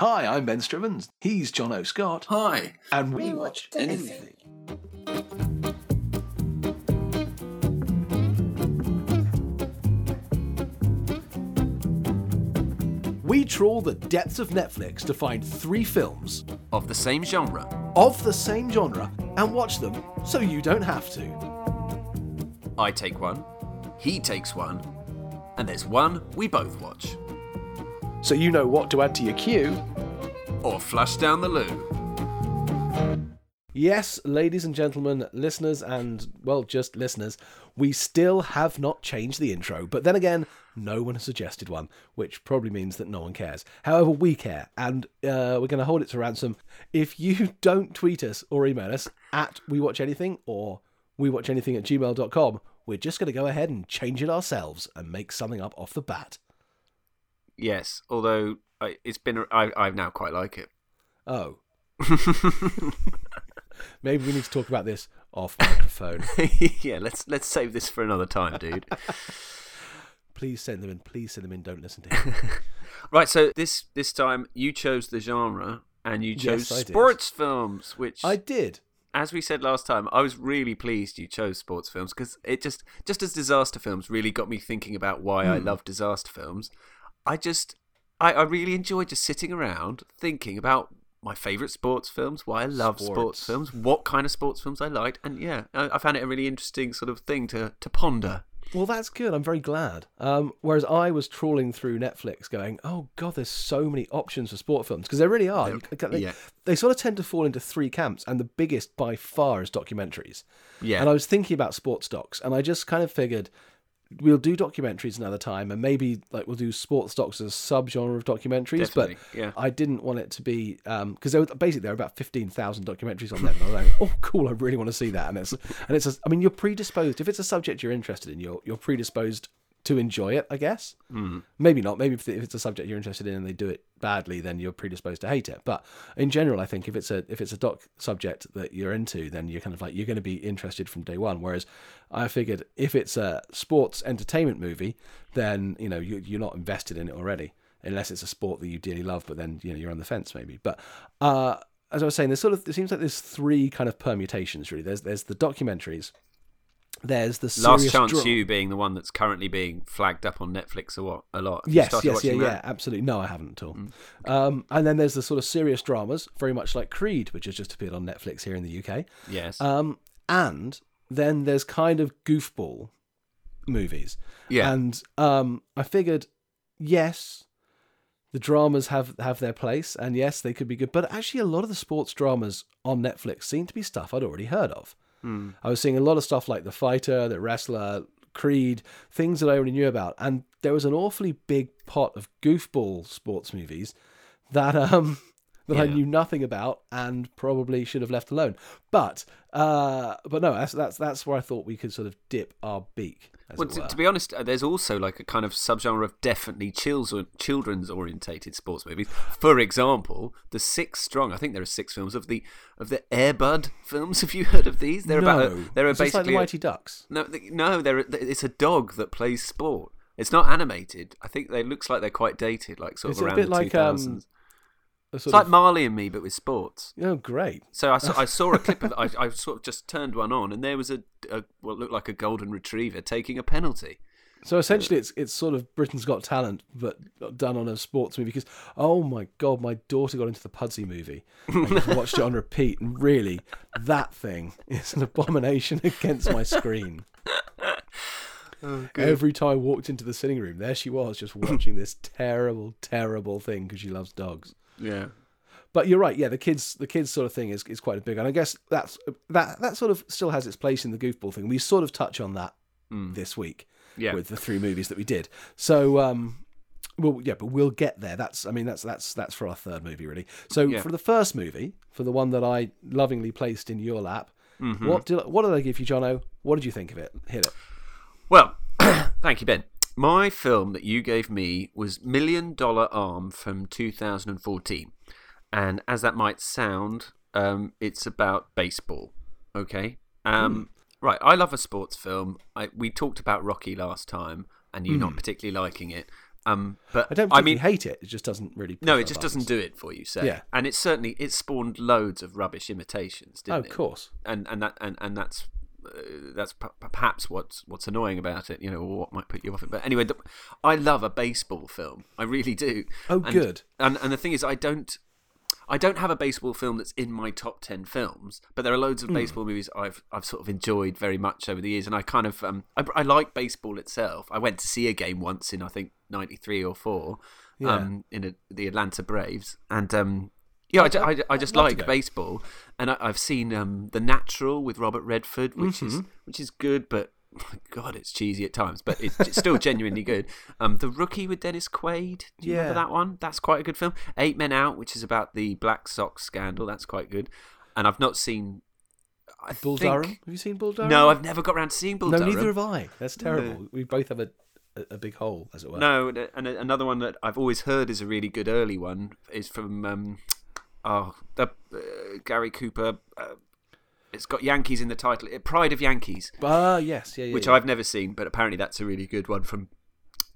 Hi, I'm Ben Strivens. He's John O. Scott. Hi. And we, We watch watched anything. We trawl the depths of Netflix to find three films Of the same genre. of the same genre and watch them so you don't have to. I take one, he takes one, and there's one we both watch. So you know what to add to your queue. Or flush down the loo. Yes, ladies and gentlemen, listeners, and well, just listeners, we still have not changed the intro. But then again, no one has suggested one, which probably means that no one cares. However, we care, and uh, we're going to hold it to ransom. If you don't tweet us or email us at we watch anything or we watch anything at gmail.com, we're just going to go ahead and change it ourselves and make something up off the bat. Yes, although I, it's been. I, I now quite like it. Oh, maybe we need to talk about this off microphone. yeah, let's let's save this for another time, dude. Please send them in. Please send them in. Don't listen to him. right, so this this time you chose the genre and you chose Yes, sports films, which I did. as we said last time, I was really pleased you chose sports films because it just just as disaster films really got me thinking about why I Hmm. love disaster films. I just I, I really enjoy just sitting around thinking about my favorite sports films, why I love sports, Sports. films, what kind of sports films I liked, and yeah, I, I found it a really interesting sort of thing to to ponder. Well, that's good. I'm very glad. Um, whereas I was trawling through Netflix, going, "Oh God, there's so many options for sport films because there really are." They, yeah. they sort of tend to fall into three camps, and the biggest by far is documentaries. Yeah, And I was thinking about sports docs, and I just kind of figured we'll do documentaries another time, and maybe like we'll do sports docs as a subgenre of documentaries. Definitely, But yeah. I didn't want it to be um, because there were basically there are about fifteen thousand documentaries on there. And I was like, oh, cool! I really want to see that. And it's and it's a, I mean, you're predisposed if it's a subject you're interested in, you're you're predisposed to enjoy it. I guess. Mm. Maybe not. Maybe if, it's a subject you're interested in and they do it badly, then you're predisposed to hate it. But in general, I think if it's a if it's a doc subject that you're into, then you're kind of like you're going to be interested from day one. Whereas I figured if it's a sports entertainment movie, then you know you, you're not invested in it already, unless it's a sport that you dearly love. But then you know you're on the fence maybe. But uh, as I was saying, there's sort of it seems like there's three kind of permutations really. There's there's the documentaries. There's the Last Chance U being the one that's currently being flagged up on Netflix a lot. A lot. Have Yes, yes, yeah, yeah. Mm. absolutely. No, I haven't at all. Um, and then there's the sort of serious dramas, very much like Creed, which has just appeared on Netflix here in the UK. Yes. Um, and then there's kind of goofball movies. Yeah. And um, I figured, yes, the dramas have have their place, and yes, they could be good. But actually, a lot of the sports dramas on Netflix seem to be stuff I'd already heard of. Hmm. I was seeing a lot of stuff like The Fighter, The Wrestler, Creed, things that I already knew about, and there was an awfully big pot of goofball sports movies that um that I knew nothing about and probably should have left alone. But uh, but no, that's that's that's where I thought we could sort of dip our beak. Well, to, to be honest, uh, there's also like a kind of subgenre of definitely children's orientated sports movies. For example, the six strong. I think there are six films of the of the Air Bud films. Have you heard of these? They're no, about. A, they're Is this like basically the Mighty Ducks. no, th- no. They're it's a dog that plays sport. It's not animated. I think they looks like they're quite dated, like sort Is of it a around bit the like, 2000s. um, A it's like of- Marley and Me, but with sports. oh, great! So I saw, I saw a clip of I, I sort of just turned one on, and there was a, a what looked like a golden retriever taking a penalty. So essentially, it's it's sort of Britain's Got Talent, but done on a sports movie. Because oh my god, my daughter got into the Pudsey movie and watched it on repeat, and really, that thing is an abomination against my screen. Oh, Every time I walked into the sitting room, there she was, just watching this terrible, terrible thing because she loves dogs. Yeah. But you're right, yeah. The kids, the kids sort of thing is, is quite a big, and I guess that's that that sort of still has its place in the goofball thing. We sort of touch on that this week Yeah. with the three movies that we did. So, um, well, yeah, but we'll get there. That's, I mean, that's that's that's for our third movie, really. So, Yeah. for the first movie, for the one that I lovingly placed in your lap, Mm-hmm. what did what did I give you, Jono? What did you think of it? Hit it. Well, thank you, Ben. My film that you gave me was Million Dollar Arm from 2014. And as that might sound, um, it's about baseball. Okay? Um, Right, I love a sports film. I, we talked about Rocky last time, and you not particularly liking it. Um, but I don't I mean, hate it. It just doesn't really. no, it just buttons. doesn't do it for you. Say, Yeah. and it certainly it spawned loads of rubbish imitations. Oh, Didn't it? of it? course. and and that and and that's that's p- perhaps what's what's annoying about it, you know, or what might put you off it. But anyway, the, I love a baseball film. I really do. Oh, And- good. And and the thing is, I don't. I don't have a baseball film that's in my top ten films, but there are loads of Hmm. baseball movies I've I've sort of enjoyed very much over the years, and I kind of um I, I like baseball itself. I went to see a game once in I think '93 or four, Yeah. um in a, the Atlanta Braves, and um yeah, I, ju- I, ju- I just love to like go. baseball, and I, I've seen um The Natural with Robert Redford, which is Mm-hmm. which is good, but my God, it's cheesy at times, but it's, it's still genuinely good. Um, The Rookie with Dennis Quaid, do you remember Yeah. that one? That's quite a good film. Eight Men Out, which is about the Black Sox scandal, that's quite good. And I've not seen. I Bull think- Durham. Have you seen Bull Durham? No, I've never got around to seeing Bull no, Durham. neither have I. That's terrible. We both have a, a, a big hole, as it were. No, and and another one that I've always heard is a really good early one is from um, oh the uh, Gary Cooper. Uh, it's got Yankees in the title. uh, Pride of Yankees, Ah, yes, yeah, yeah. which yeah. I've never seen, but apparently that's a really good one from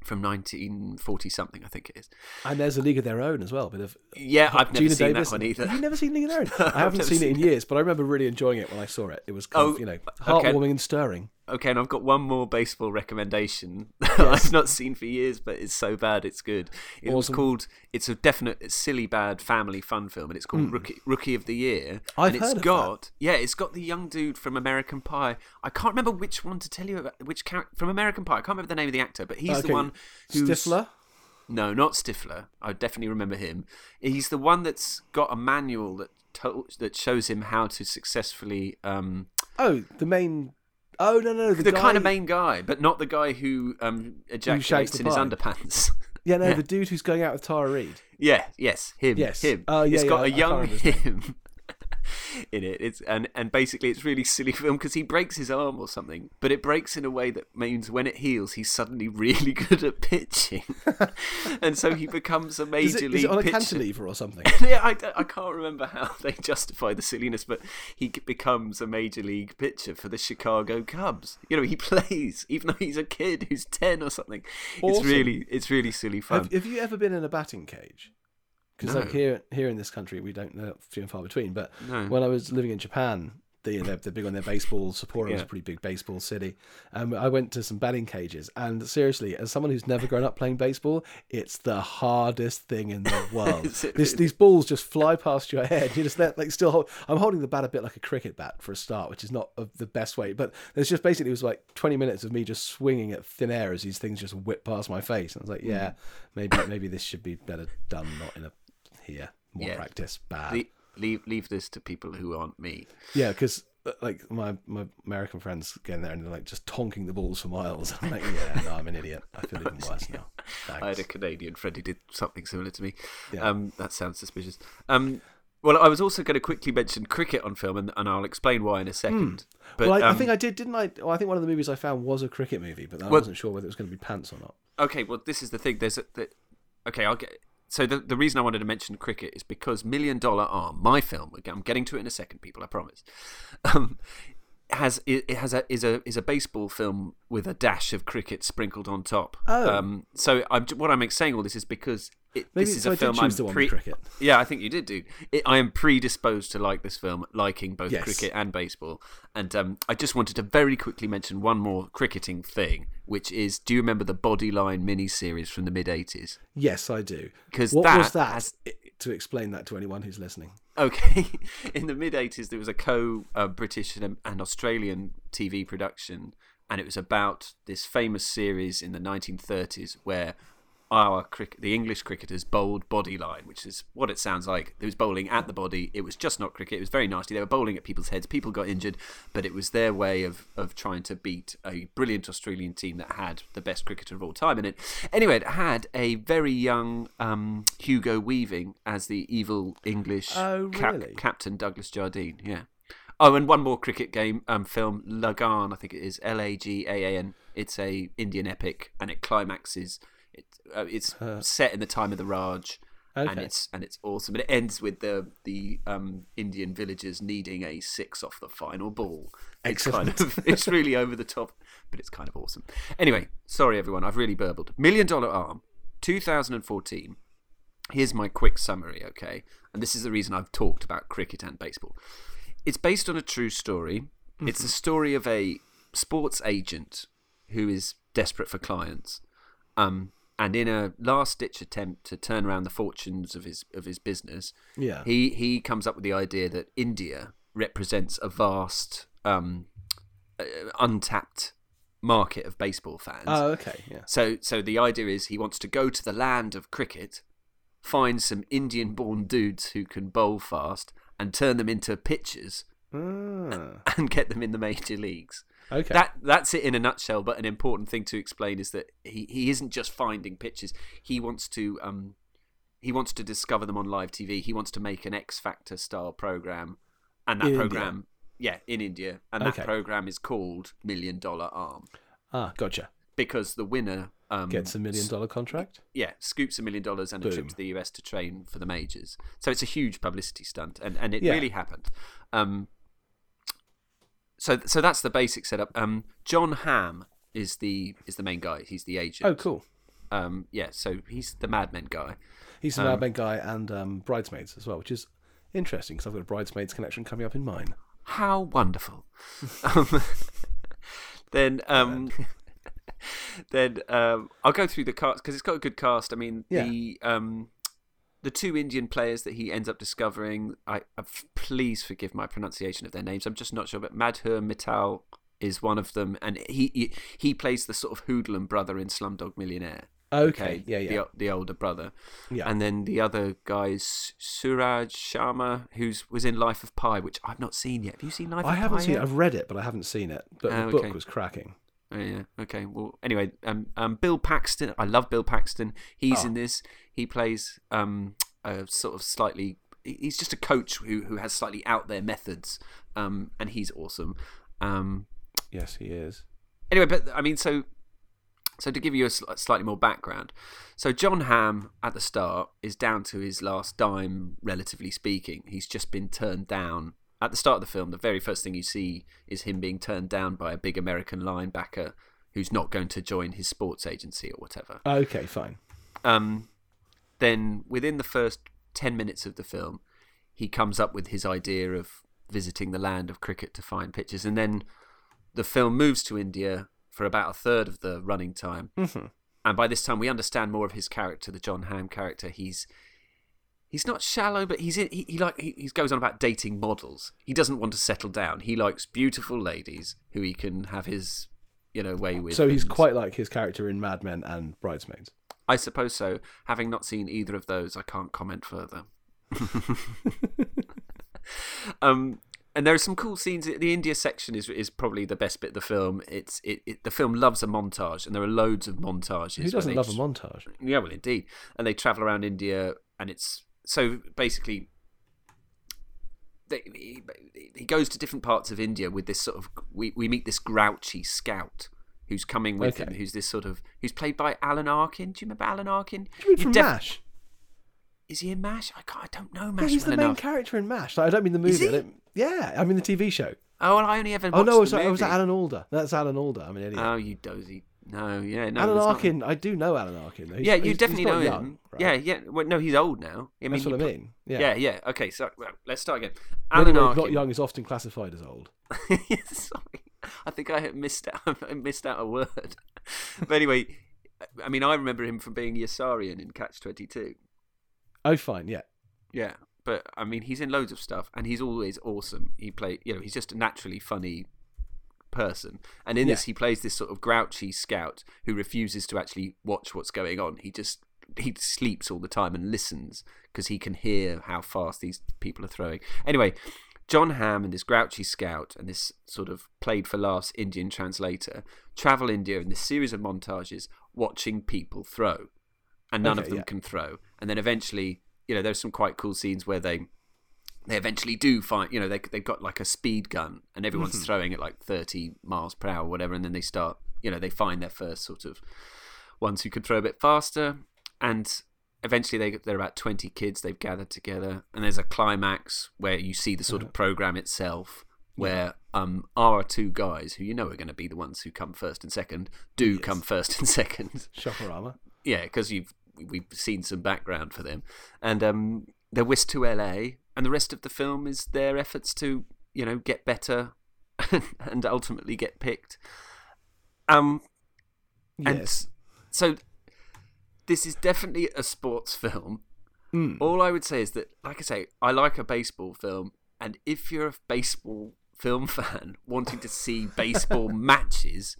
from 1940 something, I think it is. And there's a League of Their Own as well. A bit of Yeah, I've never seen Davis. that one either. Have you never seen League of Their Own? I've I haven't seen it in years, but I remember really enjoying it when I saw it. It was kind Oh, of, you know, okay. heartwarming and stirring. Okay, and I've got one more baseball recommendation that I've not seen for years, but it's so bad it's good. It was called. It's a definite it's silly bad family fun film, and it's called Rookie Rookie of the Year. I've and it's heard of got yeah, it's got the young dude from American Pie. I can't remember which one to tell you about. Which character from American Pie? I can't remember the name of the actor, but he's Okay, the one who's Stifler. No, not Stifler. I definitely remember him. He's the one that's got a manual that to- that shows him how to successfully. Um, Oh, the main. Oh no, no, the, the guy... kind of main guy, but not the guy who um, ejaculates in his underpants. Yeah, no, Yeah. the dude who's going out with Tara Reid. yeah, yes, him. Yes. him. Oh, yeah, it's got yeah, a I- I can't young him in it. It's and and basically it's really silly film because he breaks his arm or something, but it breaks in a way that means when it heals, he's suddenly really good at pitching, and so he becomes a major Is it, league is it on a pitcher. cantilever or something? yeah, I, I can't remember how they justify the silliness, but he becomes a major league pitcher for the Chicago Cubs. You know, he plays even though he's a kid who's ten or something. It's really, it's really silly fun. Have, have you ever been in a batting cage? Because No. like here, here in this country, we don't know few and far between. But No. when I was living in Japan, they, they're, they're big on their baseball. Sapporo is Yeah. a pretty big baseball city. Um, I went to some batting cages, and seriously, as someone who's never grown up playing baseball, it's the hardest thing in the world. Is this, really? these balls just fly past your head. You just let, like still hold. I'm holding the bat a bit like a cricket bat for a start, which is not the best way. But there's just basically it was like 20 minutes of me just swinging at thin air as these things just whip past my face. And I was like, yeah, Hmm. maybe maybe this should be better done, not in a here more Yeah. practice. Bad. Le- leave, leave this to people who aren't me. Yeah, because like my my American friends getting there and they're like just tonking the balls for miles. I'm like, yeah, no, I'm an idiot. I feel even worse now. I had a Canadian friend who did something similar to me. Yeah. Um, that sounds suspicious. Um, well, I was also going to quickly mention cricket on film, and, and I'll explain why in a second. But Hmm. well, I, I um, think I did, didn't I? Well, I think one of the movies I found was a cricket movie, but I Well- wasn't sure whether it was going to be pants or not. okay, well, this is the thing. There's a, the, okay, I'll get. So the the reason I wanted to mention cricket is because Million Dollar Arm, my film, I'm getting to it in a second, people, I promise. Um, has it it has a is a is a baseball film with a dash of cricket sprinkled on top. Oh. Um, so I'm what I'm saying all this is because it, Maybe this is so a I film I'm the one pre- cricket. Yeah, I think you did, dude. It, I am predisposed to like this film, liking both Yes. cricket and baseball. And um, I just wanted to very quickly mention one more cricketing thing, which is do you remember the Bodyline miniseries from the mid 80s? Yes, I do. Because what that was that? has- to explain that to anyone who's listening. Okay. In the mid 80s, there was a co uh, British and, and Australian TV production, and it was about this famous series in the 1930s where our cricket, the English cricketers bowled body line, which is what it sounds like. It was bowling at the body. It was just not cricket. It was very nasty. They were bowling at people's heads. People got injured, but it was their way of, of trying to beat a brilliant Australian team that had the best cricketer of all time in it. Anyway, it had a very young um, Hugo Weaving as the evil English Oh, cap- really? Captain Douglas Jardine. Yeah. Oh, and one more cricket game um, film, Lagaan. I think it is L A G A A N. It's a Indian epic, and it climaxes. It, uh, it's set in the time of the Raj, and it's and it's awesome. And it ends with the the um, Indian villagers needing a six off the final ball. It's kind of it's really over the top, but it's kind of awesome. Anyway, sorry everyone, I've really burbled. Million Dollar Arm. 2014. Here's my quick summary, okay? And this is the reason I've talked about cricket and baseball. It's based on a true story. It's the story of a sports agent who is desperate for clients. Um, and in a last ditch attempt to turn around the fortunes of his of his business, Yeah. he he comes up with the idea that India represents a vast um, uh, untapped market of baseball fans. Oh, okay. Yeah. So, so the idea is he wants to go to the land of cricket, find some Indian-born dudes who can bowl fast, and turn them into pitchers Ah, and get them in the major leagues. Okay. That that's it in a nutshell. But an important thing to explain is that he, he isn't just finding pitches. He wants to um he wants to discover them on live TV. He wants to make an X Factor style program, and that In India? program, yeah, in India, and that program is called Million Dollar Arm ah, gotcha. because the winner um, Gets a million dollar contract. yeah, scoops a million dollars and a trip to the US to train for the majors. So it's a huge publicity stunt, and, and it Yeah. really happened. Um, so so that's the basic setup. Um, Jon Hamm is the is the main guy. He's the agent. Oh, cool. Um, yeah, so he's the Mad Men guy. He's the Um, Mad Men guy and um, Bridesmaids as well, which is interesting because I've got a Bridesmaids connection coming up in mine. How wonderful. um, then um, then um, I'll go through the cast because it's got a good cast. I mean, Yeah. the um, the two Indian players that he ends up discovering. I, I please forgive my pronunciation of their names. I'm just not sure, but Madhur Mittal is one of them, and he he, he plays the sort of hoodlum brother in Slumdog Millionaire. Okay. Yeah, yeah. The, the older brother. Yeah. And then the other guy is Suraj Sharma, who's was in Life of Pi, which I've not seen yet. Have you seen Life? I haven't Pi seen yet? it. I've read it, but I haven't seen it. But Oh, the book okay. was cracking. Oh, yeah. Okay. Well, anyway, um, um, Bill Paxton. I love Bill Paxton. He's Oh. in this. He plays um, a sort of slightly. He's just a coach who who has slightly out there methods, um, and he's awesome. Um, Yes, he is. anyway, but I mean, so so to give you a sl- slightly more background, so Jon Hamm at the start is down to his last dime, relatively speaking. He's just been turned down at the start of the film. The very first thing you see is him being turned down by a big American linebacker who's not going to join his sports agency or whatever. Okay, fine. Um, then within the first 10 minutes of the film, he comes up with his idea of visiting the land of cricket to find pitches. And then the film moves to India for about a third of the running time. Mhm. And by this time, we understand more of his character, the Jon Hamm character. He's he's not shallow, but he's in, he, he like he, he goes on about dating models. He doesn't want to settle down. He likes beautiful ladies who he can have his you know way with. So he's and- quite like his character in Mad Men and Bridesmaids. I suppose so. Having not seen either of those, I can't comment further. um, and there are some cool scenes. The India section is is probably the best bit of the film. It's it, it the film loves a montage, and there are loads of montages. Who doesn't love a montage? Yeah, well, indeed. And they travel around India, and it's so basically. They, he, he goes to different parts of India with this sort of. We, we meet this grouchy scout who's coming with Okay. him, who's this sort of. who's played by Alan Arkin. Do you remember Alan Arkin? Do you mean from MASH? Is he in MASH? I, can't, I don't know Yeah, MASH he's the main enough. character in MASH. Like, I don't mean the movie. I yeah, I mean the TV show. Oh, well, I only ever Oh no, it was. Alan Alda. That's Alan Alda. I'm an idiot. Oh, you dozy. No, yeah, no. Alan it's not- Arkin. I do know Alan Arkin. Though. He's- Yeah, you he's- definitely he's know young, him. right? Yeah, yeah. Well, no, he's old now. I mean, that's what I mean. Yeah. Yeah, yeah. Okay, so well, let's start again. Alan Alan not Arkin. young is often classified as old. Sorry, I think I missed out. I missed out a word. but anyway, I mean, I remember him from being Yossarian in Catch Twenty Two. Oh, fine. Yeah. Yeah, but I mean, he's in loads of stuff, and he's always awesome. He play, you know, he's just a naturally funny person, and in Yeah. this, he plays this sort of grouchy scout who refuses to actually watch what's going on. He just he sleeps all the time and listens because he can hear how fast these people are throwing. Anyway. Jon Hamm and this grouchy scout and this sort of played for laughs Indian translator travel India in this series of montages watching people throw. And none of them yeah. can throw. And then eventually, you know, there's some quite cool scenes where they they eventually do find, you know, they they've got like a speed gun and everyone's Mm-hmm. throwing at like 30 miles per hour or whatever and then they start, you know, they find their first sort of ones who can throw a bit faster and eventually they they're about 20 kids they've gathered together and there's a climax where you see the sort of program itself where um our two guys who you know are going to be the ones who come first and second do come first and second. Shokorama. yeah, because you've we've seen some background for them, and um, they're whisked to LA, and the rest of the film is their efforts to you know get better and ultimately get picked. Um, and Yes. so this is definitely a sports film. Mm. All I would say is that, like I say, I like a baseball film, and if you're a baseball film fan wanting to see baseball matches,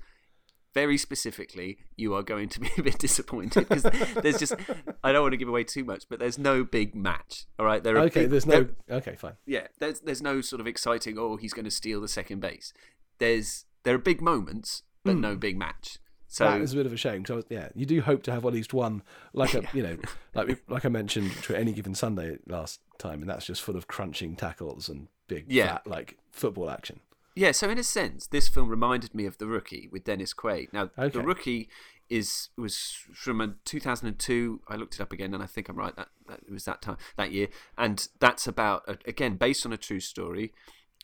very specifically, you are going to be a bit disappointed because there's just I don't want to give away too much, but there's no big match. All right, there are Okay, big- there's there- no. Okay, fine. yeah, there's there's no sort of exciting. Oh, he's going to steal the second base. There's there are big moments, but no hmm. big match. So that is a bit of a shame. So yeah, you do hope to have at least one, like a you know, like we, like I mentioned to any given Sunday last time, and that's just full of crunching tackles and big, Yeah. fat, like football action. Yeah, so in a sense, this film reminded me of The Rookie with Dennis Quaid. Now, Okay. The Rookie is was from a 2002. I looked it up again, and I think I'm right. That, that it was that time that year, and that's about again based on a true story.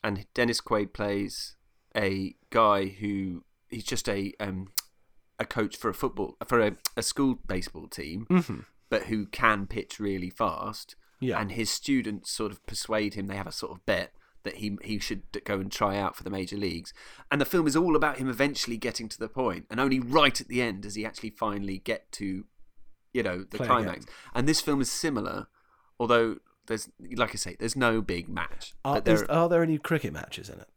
And Dennis Quaid plays a guy who he's just a um, a coach for a football for a, a school baseball team, Mm-hmm. but who can pitch really fast Yeah. and his students sort of persuade him. They have a sort of bet that he he should go and try out for the major leagues. And the film is all about him eventually getting to the point, and only right at the end does he actually finally get to, you know, the Play climax. And this film is similar, although there's like I say, there's no big match. Are, but there, is- are there any cricket matches in it?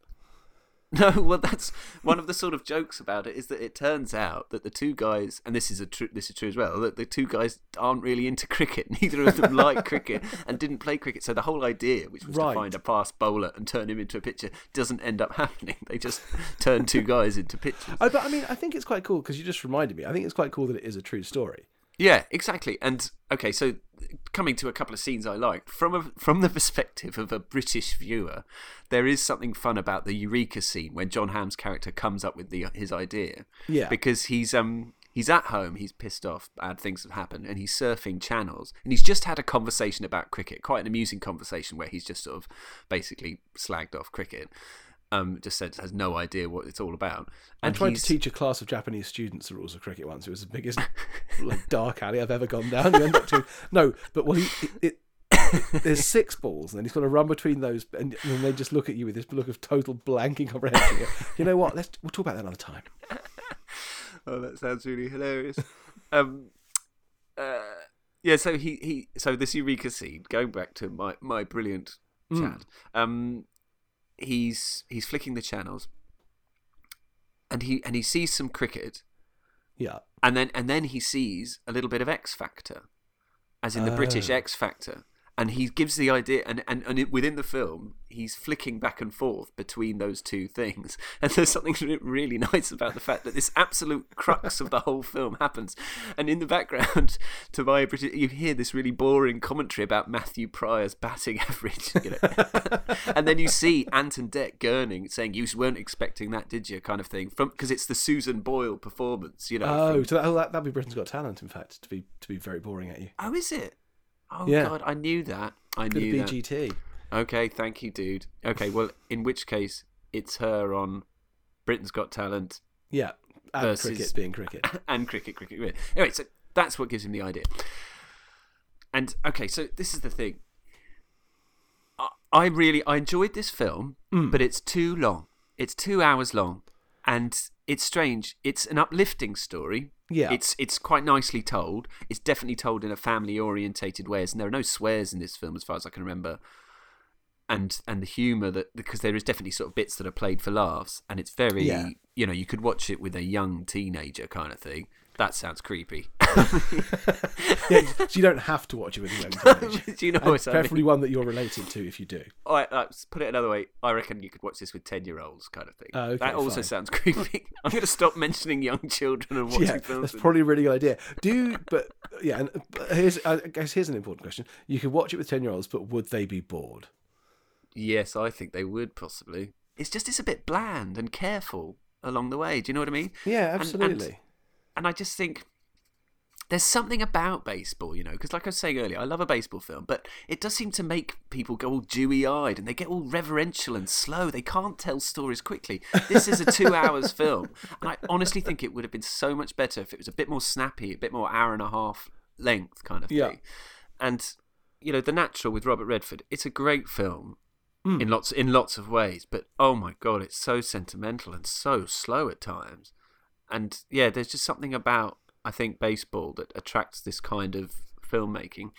no, well, that's one of the sort of jokes about it is that it turns out that the two guys, and this is a true, this is true as well, that the two guys aren't really into cricket. Neither of them like cricket and didn't play cricket. So the whole idea, which was Right. to find a fast bowler and turn him into a pitcher, doesn't end up happening. They just turn two guys into pitchers. Oh, but I mean, I think it's quite cool because you just reminded me. I think it's quite cool that it is a true story. Yeah, exactly. And okay, so coming to a couple of scenes I liked from a, from the perspective of a British viewer, there is something fun about the Eureka scene when Jon Hamm's character comes up with the his idea. Yeah. because he's um he's at home, he's pissed off, bad things have happened, and he's surfing channels, and he's just had a conversation about cricket, quite an amusing conversation where he's just sort of basically slagged off cricket. Um, just said has no idea what it's all about. I And tried he's- to teach a class of Japanese students the rules of cricket once. It was the biggest like dark alley I've ever gone down. You end up to no, but well, he, it, it, there's six balls, and then he's got to run between those, and, then they just look at you with this look of total blanking comprehension. You You know what? Let's we'll talk about that another time. Oh, that sounds really hilarious. um, uh, yeah. So he, he so this Eureka scene. Going back to my my brilliant chat. Um, he's he's flicking the channels, and he and he sees some cricket, Yeah, and then and then he sees a little bit of X Factor, as in the British Oh. X Factor. And he gives the idea, and, and, and it, within the film, he's flicking back and forth between those two things. And there's something really nice about the fact that this absolute crux of the whole film happens. And in the background, to my British, you hear this really boring commentary about Matthew Prior's batting average. You know? and then you see Ant and Dec gurning, saying, "You weren't expecting that, did you?" kind of thing, from because it's the Susan Boyle performance. You know, Oh, from- so that, oh, that that'd be Britain's Got Talent. In fact, to be to be very boring at you. Oh, is it? Oh Yeah. God, I knew that. I Could knew be that. BGT. Okay, thank you, dude. Okay, well, in which case, it's her on Britain's Got Talent Yeah, and Versus- cricket being cricket. and cricket, cricket, cricket. Anyway, so that's what gives him the idea. And okay, so this is the thing. I, I really I enjoyed this film, Mm. but it's too long. It's two hours long, and it's strange. It's an uplifting story. Yeah. it's it's quite nicely told. It's definitely told in a family orientated way, and there are no swears in this film, as far as I can remember. And and the humour that because there is definitely sort of bits that are played for laughs, and it's very Yeah. you know you could watch it with a young teenager kind of thing. That sounds creepy. yeah, so you don't have to watch it with young teenager. Do you know And what I mean? preferably one that you're related to if you do. All right, uh, put it another way. I reckon you could watch this with ten-year-olds, kind of thing. Oh, okay, that also fine. sounds creepy. I'm going to stop mentioning young children and watching yeah, films. that's probably a really good idea. Do but yeah, and but here's I guess here's an important question. You could watch it with ten year olds, but would they be bored? Yes, I think they would possibly. It's just it's a bit bland and careful along the way. Do you know what I mean? Yeah, absolutely. And, and I just think there's something about baseball, you know, because like I was saying earlier, I love a baseball film, but it does seem to make people go all dewy eyed and they get all reverential and slow. They can't tell stories quickly. This is a two hours film, and I honestly think it would have been so much better if it was a bit more snappy, a bit more hour and a half length kind of Yeah. thing. And you know, The Natural with Robert Redford, it's a great film Mm. in lots in lots of ways, but oh my god, it's so sentimental and so slow at times. And yeah, there's just something about I think baseball that attracts this kind of filmmaking.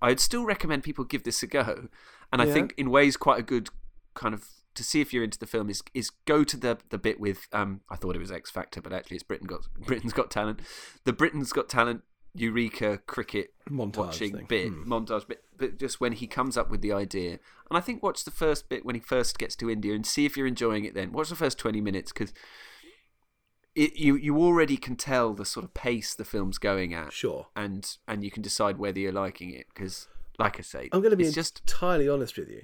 I'd still recommend people give this a go, and I Yeah. think in ways quite a good kind of to see if you're into the film is is go to the the bit with um I thought it was X Factor, but actually it's Britain got Britain's Got Talent, the Britain's Got Talent Eureka cricket Montage watching thing. bit Hmm. montage bit, but just when he comes up with the idea, and I think watch the first bit when he first gets to India and see if you're enjoying it. Then watch the first twenty minutes because. It, you you already can tell the sort of pace the film's going at, Sure. and and you can decide whether you're liking it because, like I say, I'm going to be just entirely honest with you.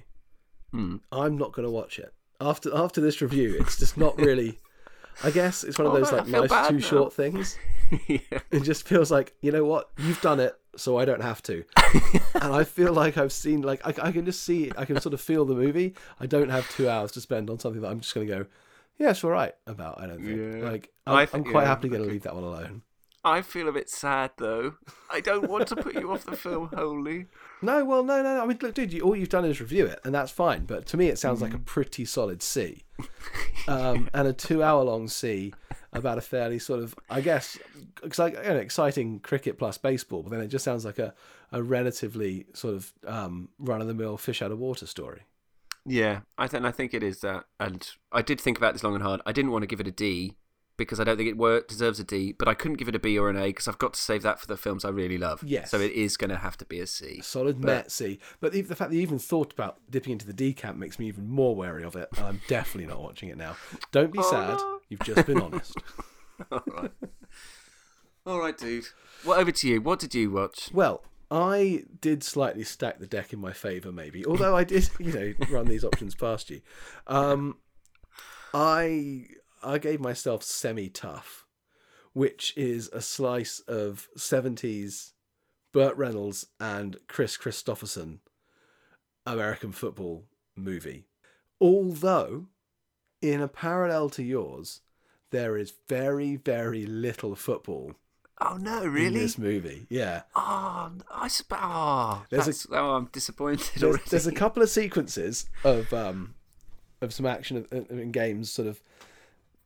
Hmm. I'm not going to watch it after after this review. It's just not really. I guess it's one of Oh, those like nice too now. short things. yeah. It just feels like you know what you've done it, so I don't have to. and I feel like I've seen like I, I can just see I can sort of feel the movie. I don't have two hours to spend on something that I'm just going to go. Yeah, it's all right about. I don't think Yeah. like I I'm, I'm quite yeah, happy to okay. leave that one alone. I feel a bit sad though. I don't want to put you off the film wholly. No, well, no, no, no. I mean, look, dude, you, all you've done is review it, and that's fine. But to me, it sounds Mm. like a pretty solid C, um, and a two-hour-long C about a fairly sort of, I guess, you know, exciting cricket plus baseball. But then it just sounds like a, a relatively sort of um, run-of-the-mill fish out of water story. Yeah, I think I think it is that, and I did think about this long and hard. I didn't want to give it a D because I don't think it wor- deserves a D, but I couldn't give it a B or an A because I've got to save that for the films I really love. Yes. so it is going to have to be a C. Solid Met C. But the, the fact that you even thought about dipping into the D camp makes me even more wary of it, and I'm definitely not watching it now. Don't be Oh, sad. no. You've just been honest. All right, all right, dude. Well, over to you. What did you watch? Well, I did slightly stack the deck in my favour, maybe. Although I did, you know, run these options past you. Um, I I gave myself semi tough, which is a slice of seventies Burt Reynolds and Kris Kristofferson American football movie. Although, in a parallel to yours, there is very very little football Oh no, in really? this movie. Yeah. Oh, I sp- oh, There's a, oh, I'm disappointed there's, already. there's a couple of sequences of um of some action in, in games sort of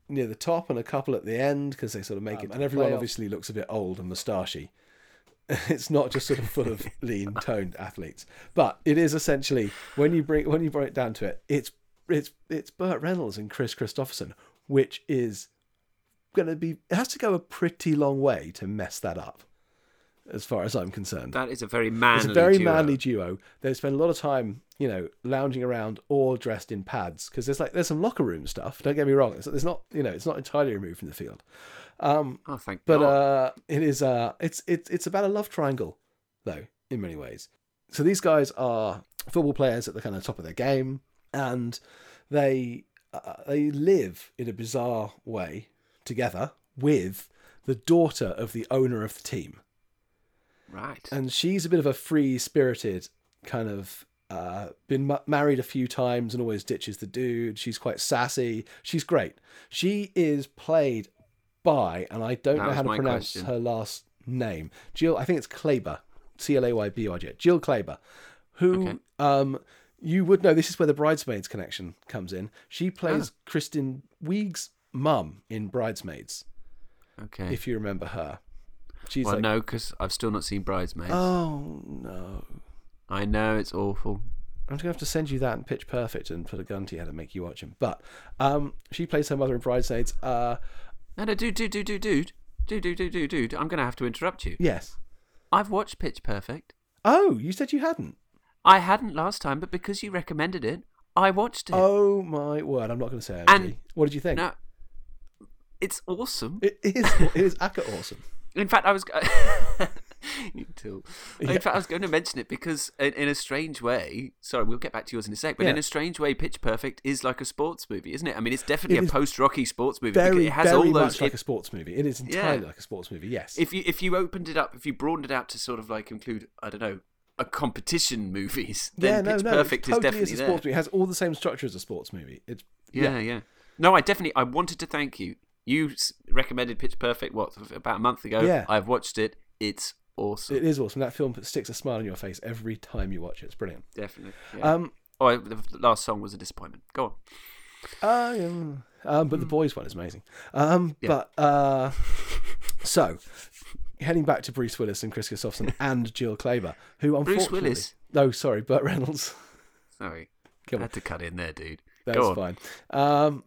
near the top and a couple at the end because they sort of make it and everyone obviously looks a bit old and moustachy it's not just sort of full of lean toned athletes but it is essentially when you bring when you bring it down to it it's it's it's Burt Reynolds and Kris Kristofferson which is going to be it has to go a pretty long way to mess that up as far as I'm concerned that is a very manly. it's a very duo. manly duo. They spend a lot of time, you know, lounging around or dressed in pads because there's like there's some locker room stuff. Don't get me wrong. It's, it's not you know it's not entirely removed from the field, Oh, thank but God. uh, it is uh it's it's it's about a love triangle though in many ways. So these guys are football players at the kind of top of their game, and they uh, they live in a bizarre way together with the daughter of the owner of the team right. and she's a bit of a free spirited kind of uh, been ma- married a few times and always ditches the dude. She's quite sassy. She's great. She is played by, and I don't That know how to pronounce question. her last name. Jill, I think it's Clayburgh, C L A Y B R G. Jill Clayburgh, who Okay. um, you would know. This is where the bridesmaids connection comes in. She plays Ah. Kristen Wiig's mum in Bridesmaids. Okay. If you remember her. She's well, like, no, because I've still not seen Bridesmaids. Oh, no. I know, it's awful. I'm going to have to send you that and Pitch Perfect and put a gun to your head and make you watch him. But um, she plays her mother in Bridesmaids. Uh, no, no, dude, dude, dude, dude, dude. Dude, dude, dude, dude, dude. I'm going to have to interrupt you. Yes. I've watched Pitch Perfect. Oh, you said you hadn't. I hadn't last time, but because you recommended it, I watched it. Oh my word! I'm not going to say. anything. What did you think? No, it's awesome. It is. It is aca awesome. In fact, I was. Yeah. In fact, I was going to mention it because, in, in a strange way, sorry, we'll get back to yours in a sec. But in a strange way, Pitch Perfect is like a sports movie, isn't it? I mean, it's definitely It a post-Rocky sports movie. Very, it has very all those. much like a sports movie. It is entirely Yeah. like a sports movie. Yes. if you if you opened it up, if you broadened it out to sort of like include, I don't know, a competition movies, then yeah, no, Pitch no. Perfect it is totally definitely is a there. sports movie. It has all the same structure as a sports movie. It's Yeah, yeah. No, I definitely. I wanted to thank you. You recommended Pitch Perfect what about a month ago? Yeah. I've watched it. It's awesome. It is awesome. That film sticks a smile on your face every time you watch it. It's brilliant. Definitely. Yeah. Um, oh, the last song was a disappointment. Go on. Uh, yeah. um, but the boys one is amazing. Um, Hmm. Yeah. But uh, so heading back to Bruce Willis and Kris Kristofferson and Jill Clayburgh, who unfortunately, Bruce Willis? No, sorry, Burt Reynolds. Sorry. Come I on. had to cut in there, dude. That's fine. Um,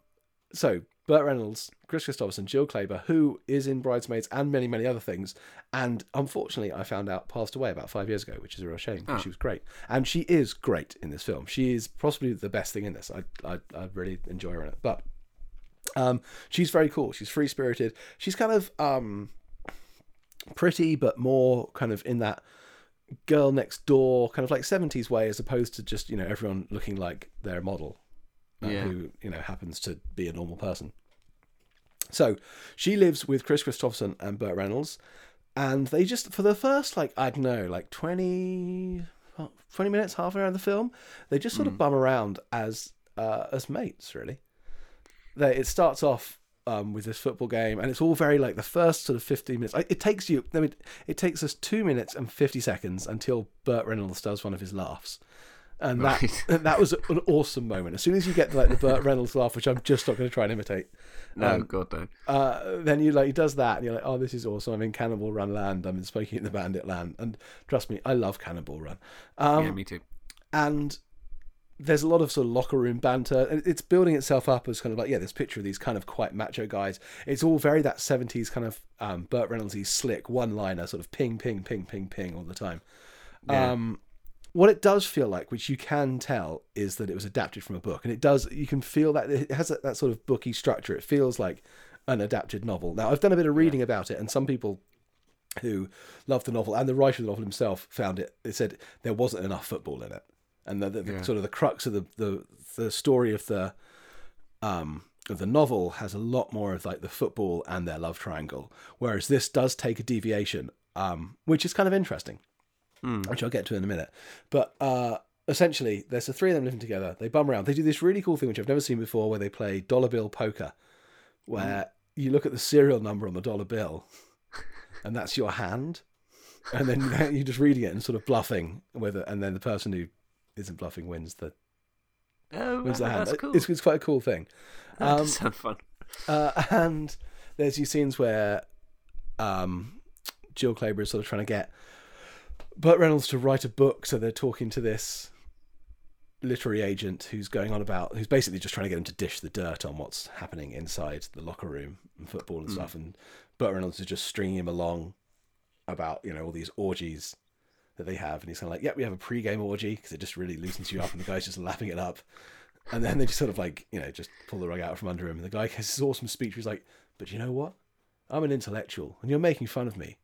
so Burt Reynolds, Kris Kristofferson, Jill Clayburgh, who is in Bridesmaids and many many other things, and unfortunately I found out passed away about five years ago, which is a real shame. Oh. She was great, and she is great in this film. She is possibly the best thing in this. I I, I really enjoy her in it, but. Um, she's very cool. She's free spirited. She's kind of um, pretty, but more kind of in that girl next door kind of like 70s way, as opposed to just you know everyone looking like their model uh, Yeah. who you know happens to be a normal person. So she lives with Kris Kristofferson and Burt Reynolds, and they just for the first like I don't know like 20, 20 minutes, half an hour of the film, they just sort of bum around as uh, as mates really. They, it starts off um, with this football game, and it's all very like the first sort of fifteen minutes. It takes you, I mean, it takes us two minutes and fifty seconds until Burt Reynolds does one of his laughs, and that Right. that was an awesome moment. As soon as you get like the Burt Reynolds laugh, which I'm just not going to try and imitate, No, Um, God, no. uh, then you like he does that, and you're like, oh, this is awesome. I'm in Cannonball Run land. I'm in Smokey and the Bandit land, and trust me, I love Cannonball Run. Um, yeah, me too. and there's a lot of sort of locker room banter and it's building itself up as kind of like yeah this picture of these kind of quite macho guys it's all very that 70s kind of um burt reynolds slick one liner sort of ping ping ping ping ping all the time Yeah. um what it does feel like which you can tell is that it was adapted from a book. And it does you can feel that it has that, that sort of booky structure. It feels like an adapted novel. Now i've done a bit of reading about it and some people who loved the novel and the writer of the novel himself found it they said there wasn't enough football in it. And the, the, the Yeah. sort of the crux of the, the the story of the um of the novel has a lot more of like the football and their love triangle. Whereas this does take a deviation um which is kind of interesting Hmm. which I'll get to in a minute. But uh, essentially, there's the three of them living together. They bum around. They do this really cool thing, which I've never seen before, where they play dollar bill poker, where you look at the serial number on the dollar bill, and that's your hand, and then you're just reading it and sort of bluffing whether, and then the person who isn't bluffing wins the Oh, wins the hand. that's cool. It's, it's quite a cool thing. that um, does sound fun. Uh, and there's these scenes where um, Jill Clayburgh is sort of trying to get Burt Reynolds to write a book, so they're talking to this literary agent who's going on about who's basically just trying to get him to dish the dirt on what's happening inside the locker room and football and hmm. stuff. And Burt Reynolds is just stringing him along about you know all these orgies that they have, and he's kind of like, "Yep, we have a pre-game orgy because it just really loosens you up," and the guy's just lapping it up. And then they just sort of like, you know, just pull the rug out from under him. And the guy has this awesome speech where he's like, But you know what? I'm an intellectual and you're making fun of me.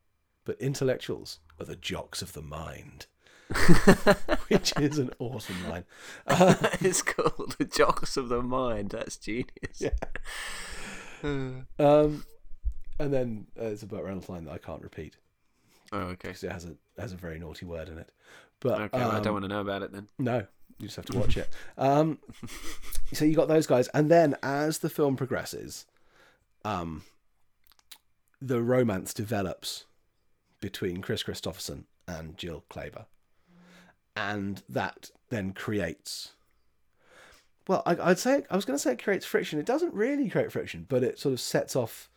But intellectuals are the jocks of the mind. Which is an awesome line. Uh, it's called the jocks of the mind. That's genius. Yeah. Um, and then uh, there's a Burt Reynolds line that I can't repeat oh, okay. because it has a has a very naughty word in it. But Okay, well, I um, don't want to know about it then. No, you just have to watch it. Um, so you got those guys, and then as the film progresses, um, the romance develops between Kris Kristofferson and Jill Clayburgh, and that then creates. Well, I, I'd say I was going to say it creates friction. It doesn't really create friction, but it sort of sets off,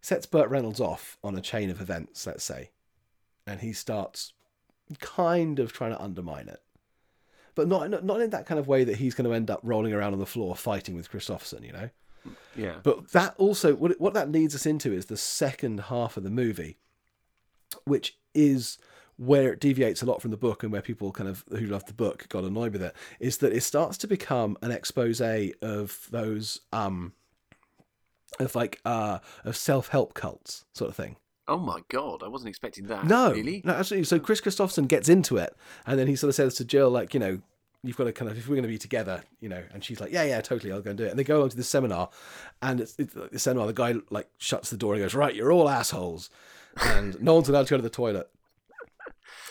sets Burt Reynolds off on a chain of events. Let's say, and he starts kind of trying to undermine it but not not- not in that kind of way that he's going to end up rolling around on the floor fighting with Kristofferson, you know. Yeah. But that also what what that leads us into is the second half of the movie, which is where it deviates a lot from the book and where people kind of who love the book got annoyed with it is that it starts to become an expose of those um of like uh of self-help cults sort of thing Oh my god, I wasn't expecting that. no, Really? no, absolutely. So Kris Kristofferson gets into it, and then he sort of says to Jill, like, you know, you've got to kind of, if we're going to be together, you know, and she's like, yeah, yeah, totally, I'll go and do it. And they go along to this seminar, and it's, it's the seminar. The guy like shuts the door and goes, right, you're all assholes, and no one's allowed to go to the toilet.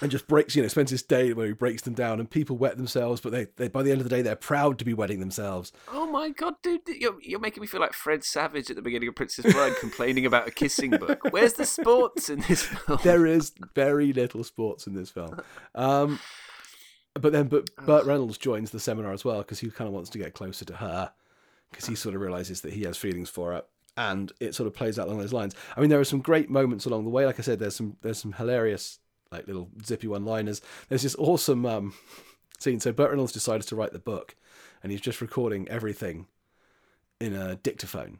and just breaks, you know, spends this day where he breaks them down, and people wet themselves, but they, they by the end of the day they're proud to be wetting themselves. Oh my god, dude, you're, you're making me feel like Fred Savage at the beginning of Princess Bride complaining about a kissing book. Where's the sports in this film? There is very little sports in this film. Um, but then, but Burt Reynolds joins the seminar as well because he kind of wants to get closer to her because he sort of realizes that he has feelings for her, and it sort of plays out along those lines. I mean, there are some great moments along the way. Like I said, there's some there's some hilarious like little zippy one-liners. There's this awesome um, scene. So Burt Reynolds decides to write the book, and he's just recording everything in a dictaphone.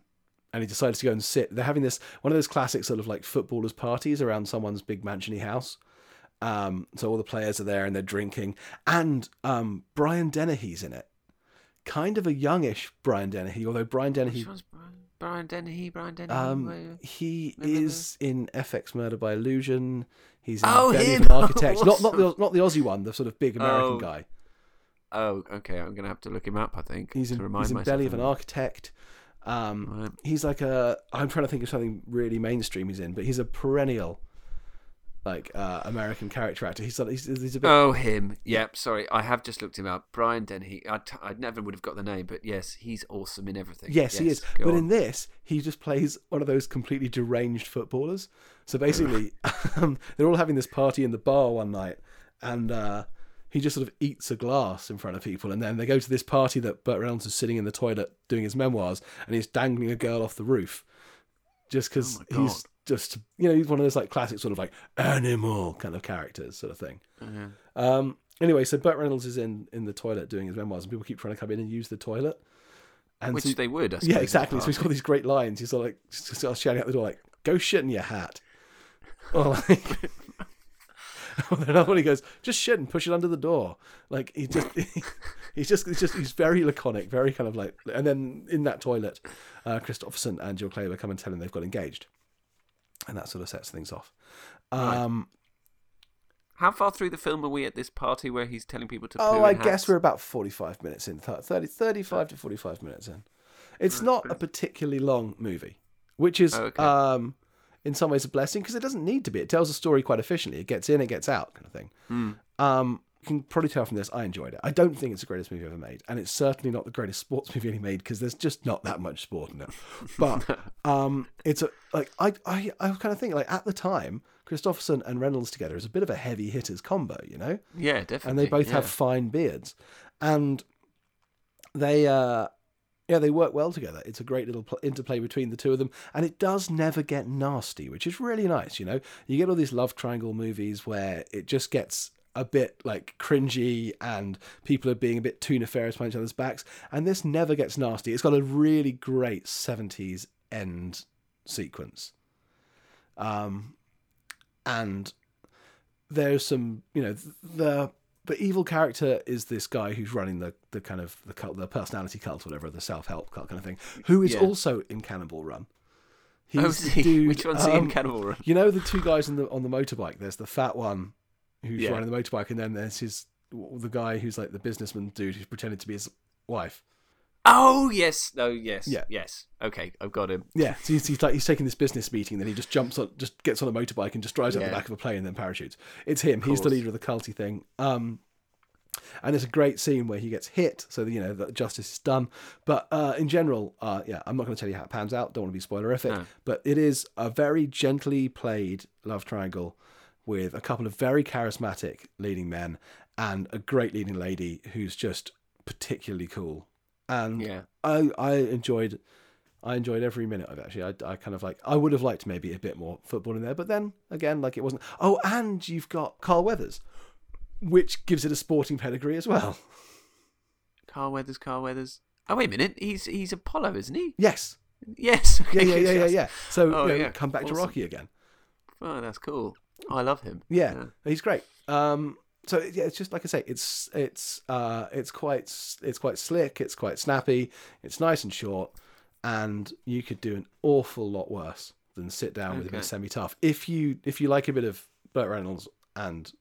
And he decides to go and sit. They're having this one of those classic sort of like footballers' parties around someone's big mansiony house. Um, so all the players are there and they're drinking, and um, Brian Dennehy's in it. Kind of a youngish Brian Dennehy, although Brian Dennehy Which one's Brian, Brian Dennehy? Brian Dennehy? um, he is in FX Murder by Illusion. He's in Oh, Belly him! of an Architect. not not the not the Aussie one, the sort of big American Oh, guy. Oh, okay. I'm gonna have to look him up. I think He's in, to remind he's in. Belly of an. Architect. Um, Right. he's like a. I'm trying to think of something really mainstream he's in, but he's a perennial, like uh, American character actor. He's he's, he's a bit. Oh, him. Yep. Sorry, I have just looked him up. Brian Dennehy. I, t- I never would have got the name, but yes, he's awesome in everything. Yes, he is. But on. in this, he just plays one of those completely deranged footballers. So basically, um, they're all having this party in the bar one night, and uh, he just sort of eats a glass in front of people. And then they go to this party that Burt Reynolds is sitting in the toilet doing his memoirs, and he's dangling a girl off the roof just because Oh he's just, you know, he's one of those like classic sort of like animal kind of characters, sort of thing. Yeah. Um, anyway, so Burt Reynolds is in, in the toilet doing his memoirs, and people keep trying to come in and use the toilet. And Which so- they would. I yeah, exactly. So he's got these great lines. He's sort of like of shouting out the door, like "Go shit in your hat," or like. another one he goes, "Just shit and push it under the door." Like he just, he's just, he's just, he's very laconic, very kind of like. And then in that toilet, uh, Kristofferson and Jill Clayburgh come and tell him they've got engaged, and that sort of sets things off. Um, How far through the film are we at this party where he's telling people to? Oh, I in guess hats? we're about 45 minutes in, th- 30, 35 to 45 minutes in. It's not a particularly long movie, which is, Oh, okay. um, in some ways, a blessing because it doesn't need to be. It tells a story quite efficiently. It gets in, it gets out, kind of thing. Hmm. Um, you can probably tell from this, I enjoyed it. I don't think it's the greatest movie ever made, and it's certainly not the greatest sports movie ever made because there's just not that much sport in it. But um, it's a like I I I kind of think like at the time, Kristofferson and Reynolds together is a bit of a heavy hitters combo, you know Yeah, definitely. and they both yeah. have fine beards, and they uh yeah they work well together. It's a great little pl- interplay between the two of them, and it does never get nasty, which is really nice. You know, you get all these love triangle movies where it just gets a bit like cringy and people are being a bit too nefarious behind each other's backs, and this never gets nasty. It's got a really great seventies end sequence. Um, and there's some you know the the evil character is this guy who's running the the kind of the cult the personality cult or whatever the self-help cult kind of thing who is Yeah. also in Cannonball Run he's Oh, is the he? dude, Which one's he in um, Cannonball Run? you know the two guys on the on the motorbike there's the fat one who's Yeah. riding the motorbike and then there's his the guy who's like the businessman dude who's pretended to be his wife Oh yes, no, yes, Yeah. yes. Okay, I've got him. Yeah, so he's, he's like he's taking this business meeting, then he just jumps on, just gets on a motorbike and just drives out the back of a plane and then parachutes. It's him. He's the leader of the culty thing. Um, and there's a great scene where he gets hit, so that, you know that justice is done. But uh, in general, uh, yeah, I'm not going to tell you how it pans out. Don't want to be spoilerific, No. but it is a very gently played love triangle with a couple of very charismatic leading men and a great leading lady who's just particularly cool. And Yeah. I I enjoyed I enjoyed every minute of it actually. I, I kind of like I would have liked maybe a bit more football in there, but then again, like it wasn't. Oh, and you've got Carl Weathers, which gives it a sporting pedigree as well. Carl Weathers, Carl Weathers. Oh wait a minute, he's he's Apollo, isn't he? Yes, Yes. yeah, okay, yeah, yeah, yeah, yes. yeah. So Oh, you know, yeah. come back to Rocky again. Oh, that's cool. I love him. Yeah, he's great. Um, so yeah, it's just like I say, it's it's uh, it's quite it's quite slick, it's quite snappy, it's nice and short, and you could do an awful lot worse than sit down with a bit of Okay. semi tough. If you if you like a bit of Burt Reynolds and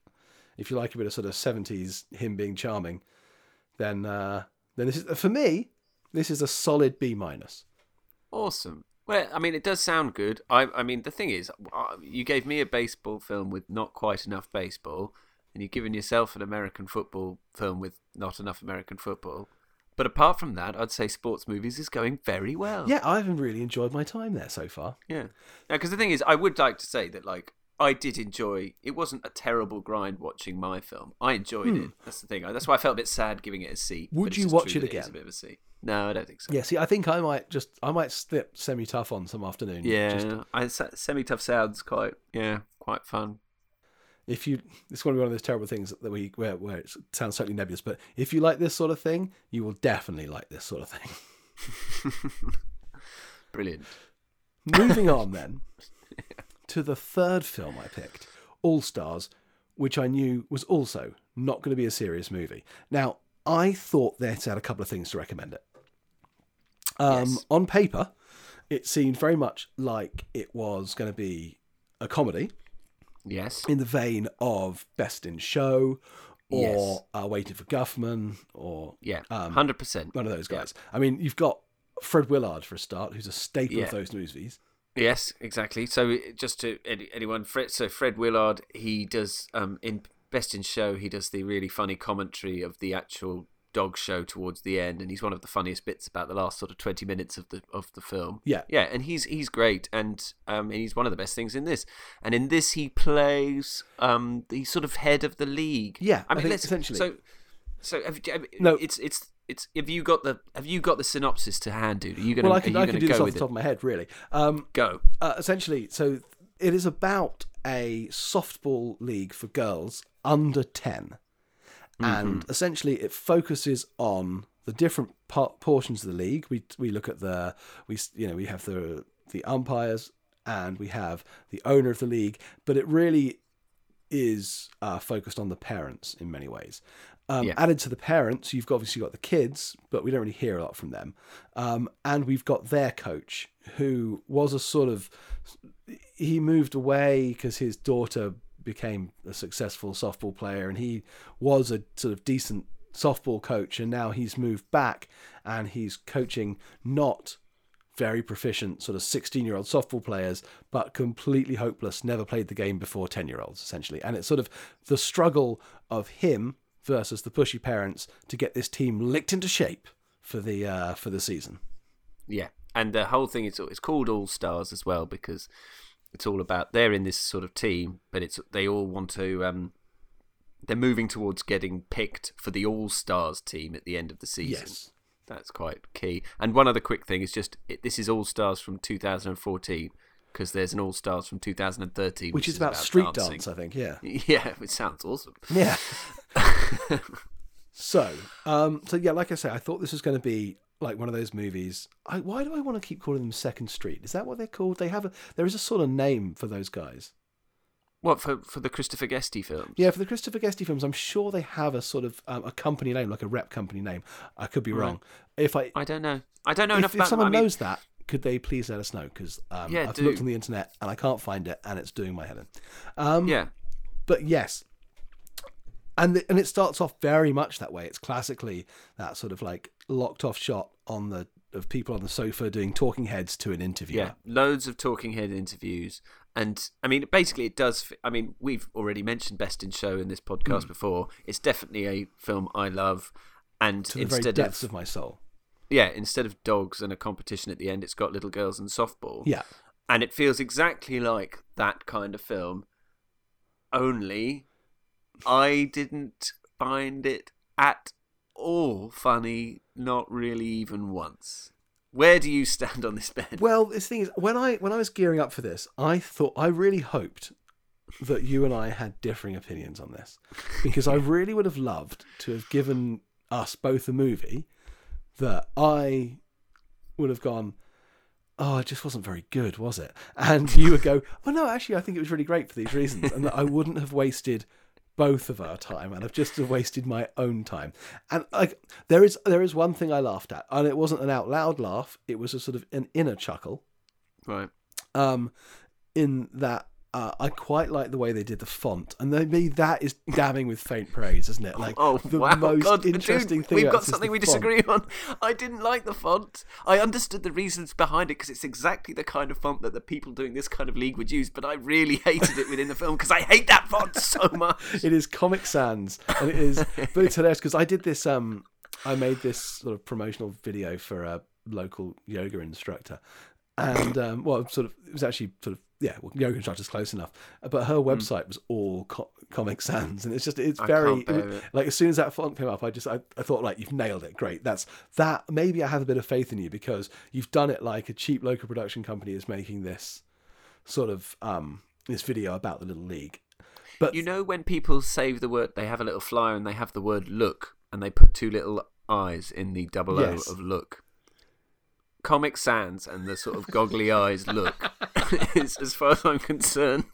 if you like a bit of sort of seventies him being charming, then uh, then this is for me. This is a solid B minus. Awesome. Well, I mean, it does sound good. I, I mean, the thing is, uh, you gave me a baseball film with not quite enough baseball, and you've given yourself an American football film with not enough American football. But apart from that, I'd say sports movies is going very well. Yeah, I've really enjoyed my time there so far. Yeah. Now, because the thing is, I would like to say that, like, I did enjoy. It wasn't a terrible grind watching my film. I enjoyed it. That's the thing. That's why I felt a bit sad giving it a C. Hmm. Would you watch it again? a bit of a C. No, I don't think so. Yeah, see, I think I might just I might slip semi tough on some afternoon. Yeah, just I, semi tough sounds quite yeah quite fun. if you it's going to be one of those terrible things that we where where it sounds totally nebulous, but if you like this sort of thing, you will definitely like this sort of thing. Brilliant. Moving on then to the third film I picked, All Stars, which I knew was also not going to be a serious movie. Now, I thought that had a couple of things to recommend it. Um, Yes. On paper, it seemed very much like it was going to be a comedy Yes. in the vein of Best in Show or Yes. uh, Waiting for Guffman or Yeah. um, Hundred percent. one of those guys. I mean, you've got Fred Willard for a start, who's a staple Yeah. of those movies. Yes, exactly. So just to any, anyone, Fred, so Fred Willard, he does um in Best in Show, he does the really funny commentary of the actual dog show towards the end, and he's one of the funniest bits about the last sort of twenty minutes of the of the film. Yeah. yeah, and he's he's great, and um and he's one of the best things in this. And in this, he plays um the sort of head of the league. Yeah, I mean, let's essentially. So, so have, have, No. it's it's it's. Have you got the Have you got the synopsis to hand, dude? Are you gonna Well, I can, I can do this go off the top it? of my head, really. Um, Go. uh, essentially, so it is about a softball league for girls under 10. And essentially, it focuses on the different par- portions of the league. We we look at the we you know we have the the umpires and we have the owner of the league, but it really is uh, focused on the parents in many ways. Um, Yeah. Added to the parents, you've got, obviously got the kids, but we don't really hear a lot from them. Um, and we've got their coach, who was a sort of he moved away because his daughter became a successful softball player, and he was a sort of decent softball coach, and now he's moved back and he's coaching not very proficient sort of 16 year old softball players, but completely hopeless, never played the game before 10 year olds, essentially. And it's sort of the struggle of him versus the pushy parents to get this team licked into shape for the uh, for the season. Yeah, and the whole thing is it's called All Stars as well because it's all about they're in this sort of team, but it's they all want to. Um, they're moving towards getting picked for the All Stars team at the end of the season. Yes. That's quite key. And one other quick thing is just it, this is All Stars from 2014 because there's an All Stars from 2013, Which is about, street dancing. dance, I think. Yeah. Yeah, it sounds awesome. Yeah. so, um, so yeah, like I say, I thought this was going to be like one of those movies. I, why do I want to keep calling them Second Street? Is that what they're called? They have a there is a sort of name for those guys. What for for the Christopher Guesty films? Yeah, for the Christopher Guesty films, I'm sure they have a sort of um, a company name, like a rep company name. I could be wrong. If I I don't know. I don't know enough if, if someone them. I mean, knows that, could they please let us know? Because um, Yeah, I've do. looked on the internet and I can't find it, and it's doing my head in. Um, yeah, but yes, and the, and it starts off very much that way. It's classically that sort of like locked off shot on the of people on the sofa doing talking heads to an interviewer. Yeah, loads of talking head interviews, and I mean, basically, it does. I mean, we've already mentioned Best in Show in this podcast mm. before. It's definitely a film I love, and to the very depths of, of my soul. yeah, instead of dogs and a competition at the end, it's got little girls and softball. Yeah, and it feels exactly like that kind of film. Only, I didn't find it at all funny. Not really, even once. Where do you stand on this, Ben? Well, this thing is, when I when I was gearing up for this, I thought I really hoped that you and I had differing opinions on this because I really would have loved to have given us both a movie that I would have gone. Oh, it just wasn't very good, was it? And you would go, "Oh no, actually, I think it was really great for these reasons," and that I wouldn't have wasted both of our time, and I've just wasted my own time. And like, there is there is one thing I laughed at, and it wasn't an out loud laugh; it was a sort of an inner chuckle Right. um, in that uh, I quite like the way they did the font, and maybe that is damning with faint praise, isn't it? Like, Oh the wow! most God, interesting dude, thing We've got something we font. disagree on. I didn't like the font. I understood the reasons behind it because it's exactly the kind of font that the people doing this kind of league would use. But I really hated it within the film because I hate that font so much. It is Comic Sans, and it is, but it's hilarious because I did this. Um, I made this sort of promotional video for a local yoga instructor, and um, well, sort of, it was actually sort of yeah, well, yoga instructor's close enough, but her website was all co- Comic Sans, and it's just it's I very it. like as soon as that font came up, I just I, I thought like you've nailed it, great. That's that. Maybe I have a bit of faith in you because you've done it like a cheap local production company is making this sort of um this video about the little league. But You know when people save the word, they have a little flyer and they have the word "look" and they put two little eyes in the double O Yes. of "look." Comic Sans and the sort of goggly eyes look is, as far as I'm concerned,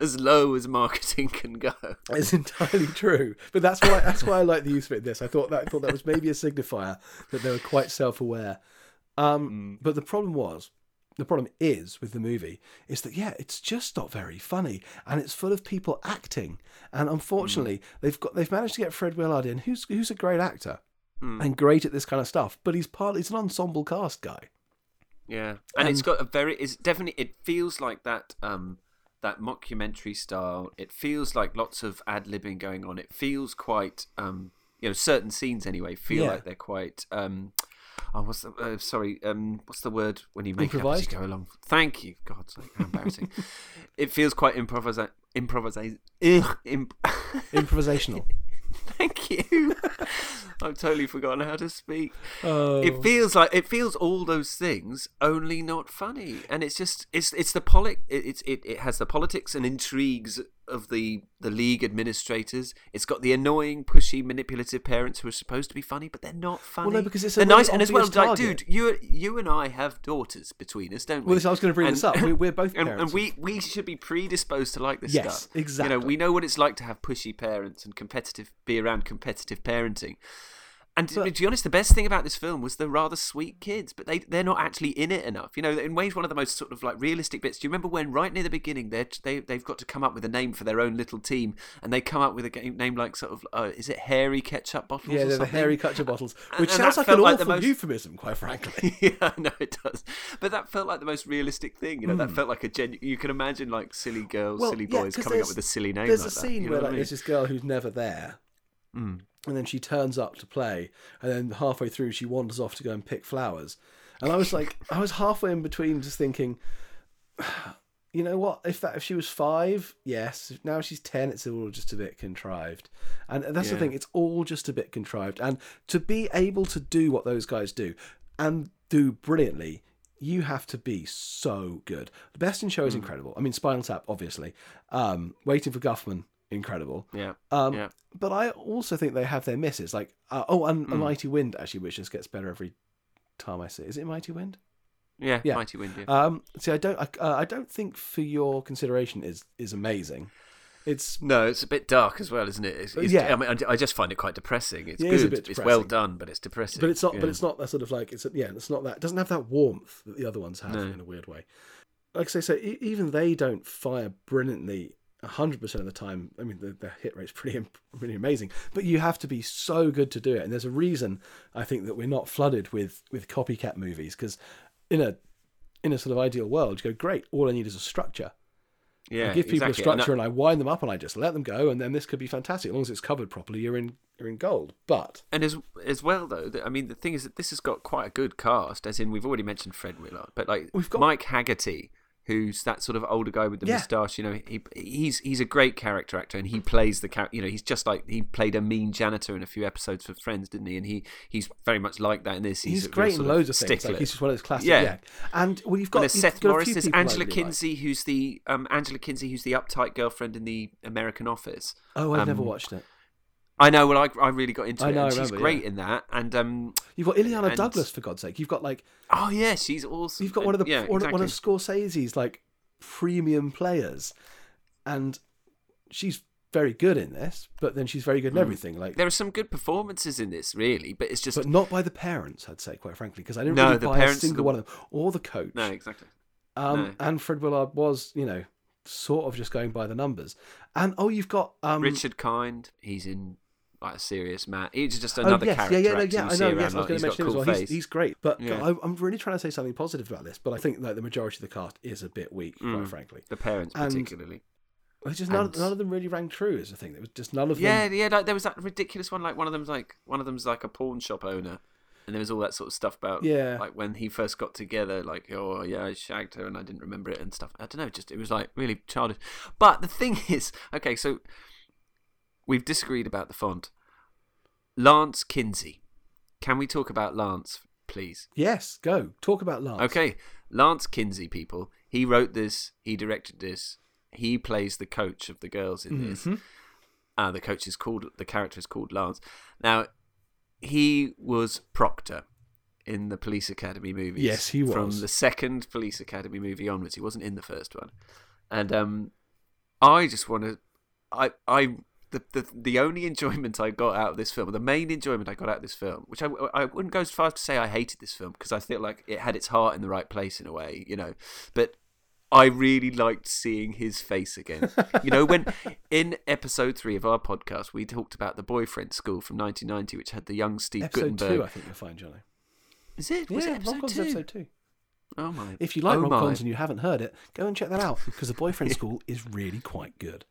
as low as marketing can go. It's entirely true, but that's why that's why I like the use of it. in This I thought that I thought that was maybe a signifier that they were quite self-aware. Um, mm. But the problem was, the problem is with the movie is that yeah, it's just not very funny, and it's full of people acting, and unfortunately mm. they've got they've managed to get Fred Willard in, who's who's a great actor mm. and great at this kind of stuff, but he's part he's an ensemble cast guy. Yeah, and, it's got a very. It's definitely. It feels like that. Um, that mockumentary style. It feels like lots of ad libbing going on. It feels quite. Um, you know, certain scenes anyway feel Yeah. like they're quite. Um, oh, what's the? Uh, sorry. Um, what's the word when you make it up as you go along? Thank you. God, sake, how embarrassing. it feels quite improvisa- improvisa- imp- Improvisational. Thank you. I've totally forgotten how to speak. Oh. It feels like it feels all those things, only not funny. And it's just it's it's the poli- it, it's it, it has the politics and intrigues of the the league administrators. It's got the annoying, pushy, manipulative parents who are supposed to be funny, but they're not funny. Well, no, because it's a they're nice and as well. obvious Like, dude, you you and I have daughters between us, don't we? Well, this, I was going to bring And- this up. We, we're both and, parents. and we we should be predisposed to like this Yes, stuff. You exactly. know, we know what it's like to have pushy parents and competitive, be around competitive parenting. And to, But- to be honest, the best thing about this film was the rather sweet kids, but they they're not actually in it enough. You know, in ways, one of the most sort of like realistic bits. Do you remember when right near the beginning they they they've got to come up with a name for their own little team, and they come up with a game, name like sort of uh, is it hairy ketchup bottles? yeah, or they're the hairy culture bottles, which and sounds like an like awful most- euphemism, quite frankly. yeah, no, it does. But that felt like the most realistic thing. You know, that felt like a genu- You can imagine like silly girls, Hmm. Well, silly yeah, coming up with a silly name. There's like a scene know where like I there's this girl who's never there, Mm. And then she turns up to play, and then halfway through she wanders off to go and pick flowers, and I was like, I was halfway in between, just thinking, you know what? If that if she was five, yes. If now she's ten, it's all just a bit contrived, and that's the thing. It's all just a bit contrived, and to be able to do what those guys do, and do brilliantly. You have to be so good. The best in show Hmm. is incredible. I mean, Spinal Tap, obviously. Um, Waiting for Guffman, incredible. Yeah. Um, Yeah. But I also think they have their misses. Like, uh, oh, and. A Mighty Wind, actually, which just gets better every time I see it. Is it Mighty Wind? Yeah, Yeah. Mighty Wind. Yeah. Um, see, I don't, I, uh, I don't think for your consideration is is amazing. It's no, it's a bit dark as well, isn't it? It's, it's, Yeah. I mean, I just find it quite depressing. It's It good. bit It's well done, but it's depressing. but it's not, Yeah. but it's not that sort of like it's yeah, it's not that it doesn't have that warmth that the other ones have No. in a weird way. Like I say, so e- even they don't fire brilliantly. Hundred percent of the time, I mean, the, the hit rate's pretty pretty amazing. But you have to be so good to do it, and there's a reason I think that we're not flooded with with copycat movies because in a in a sort of ideal world, you go great. All I need is a structure. Yeah, I give people exactly. a structure And, and I wind them up and I just let them go, and then this could be fantastic as long as it's covered properly. You're in you're in gold. But and as as well though, I mean, the thing is that this has got quite a good cast. As in, we've already mentioned Fred Willard, but like We've got- Mike Hagerty, who's that sort of older guy with the Yeah. moustache. You know, he he's he's a great character actor, and he plays the character. You know, he's just like he played a mean janitor in a few episodes for Friends, didn't he? And he he's very much like that in this. he's, a great in loads of things. Like he's just one of those classic. Yeah. Yeah. And well, you've got And there's you've Seth got Morris, there's Angela really like. Kinsey, who's the um, Angela Kinsey, who's the uptight girlfriend in the American Office. Oh, I've never um, watched it. I know. Well, I, I really got into I it. know, and she's great yeah. in that. And um, You've got Illeana and- Douglas for God's sake. You've got like oh yeah, she's awesome. you've got one of the yeah, one, exactly. one of Scorsese's like premium players, and she's very good in this. But then she's very good in Hmm. everything. Like, There are some good performances in this, really, but it's just but not by the parents. I'd say quite frankly because I didn't No, really the buy a single the- one of them or the coach. no, exactly. Um, No. And Fred Willard was, you know, sort of just going by the numbers. And oh, you've got um, Richard Kind, he's in like a serious man. He's just another Oh, another yes, character yeah, yeah, no, yeah, I know. Yes, I was going to mention him cool as well. He's, he's great, but Yeah. I, I'm really trying to say something positive about this. But I think like the majority of the cast is a bit weak, Mm. quite frankly. the parents and- particularly. It's just none, none of them really rang true. Is the thing. There was just none of Yeah, them. yeah. Like there was that ridiculous one. Like one of them's like one of them's like a pawn shop owner, and there was all that sort of stuff about Yeah. like when he first got together. Like oh yeah, I shagged her and I didn't remember it and stuff. I don't know. Just it was like really childish. But the thing is, okay, so we've disagreed about the font. Lance Kinsey. Can we talk about Lance, please? Yes, go talk about Lance. Okay, Lance Kinsey, people. He wrote this. He directed this. He plays the coach of the girls in this. Mhm. Uh, the coach is called the character is called Lance. Now, he was Proctor in the Police Academy movies. Yes, he was. from the second Police Academy movie onwards. He wasn't in the first one, and um, I just want to, I I. The, the the only enjoyment I got out of this film, the main enjoyment I got out of this film, which I, I wouldn't go as far as to say I hated this film because I feel like it had its heart in the right place in a way, you know. But I really liked seeing his face again. you know, when in episode three of our podcast, we talked about the boyfriend school from 1990, which had the young Steve Episode Guttenberg. two, I think you'll find, Johnny. Is it? Was yeah, it episode two? episode two. Oh my! If you like oh rom-coms and you haven't heard it, go and check that out because the Boyfriend School is really quite good.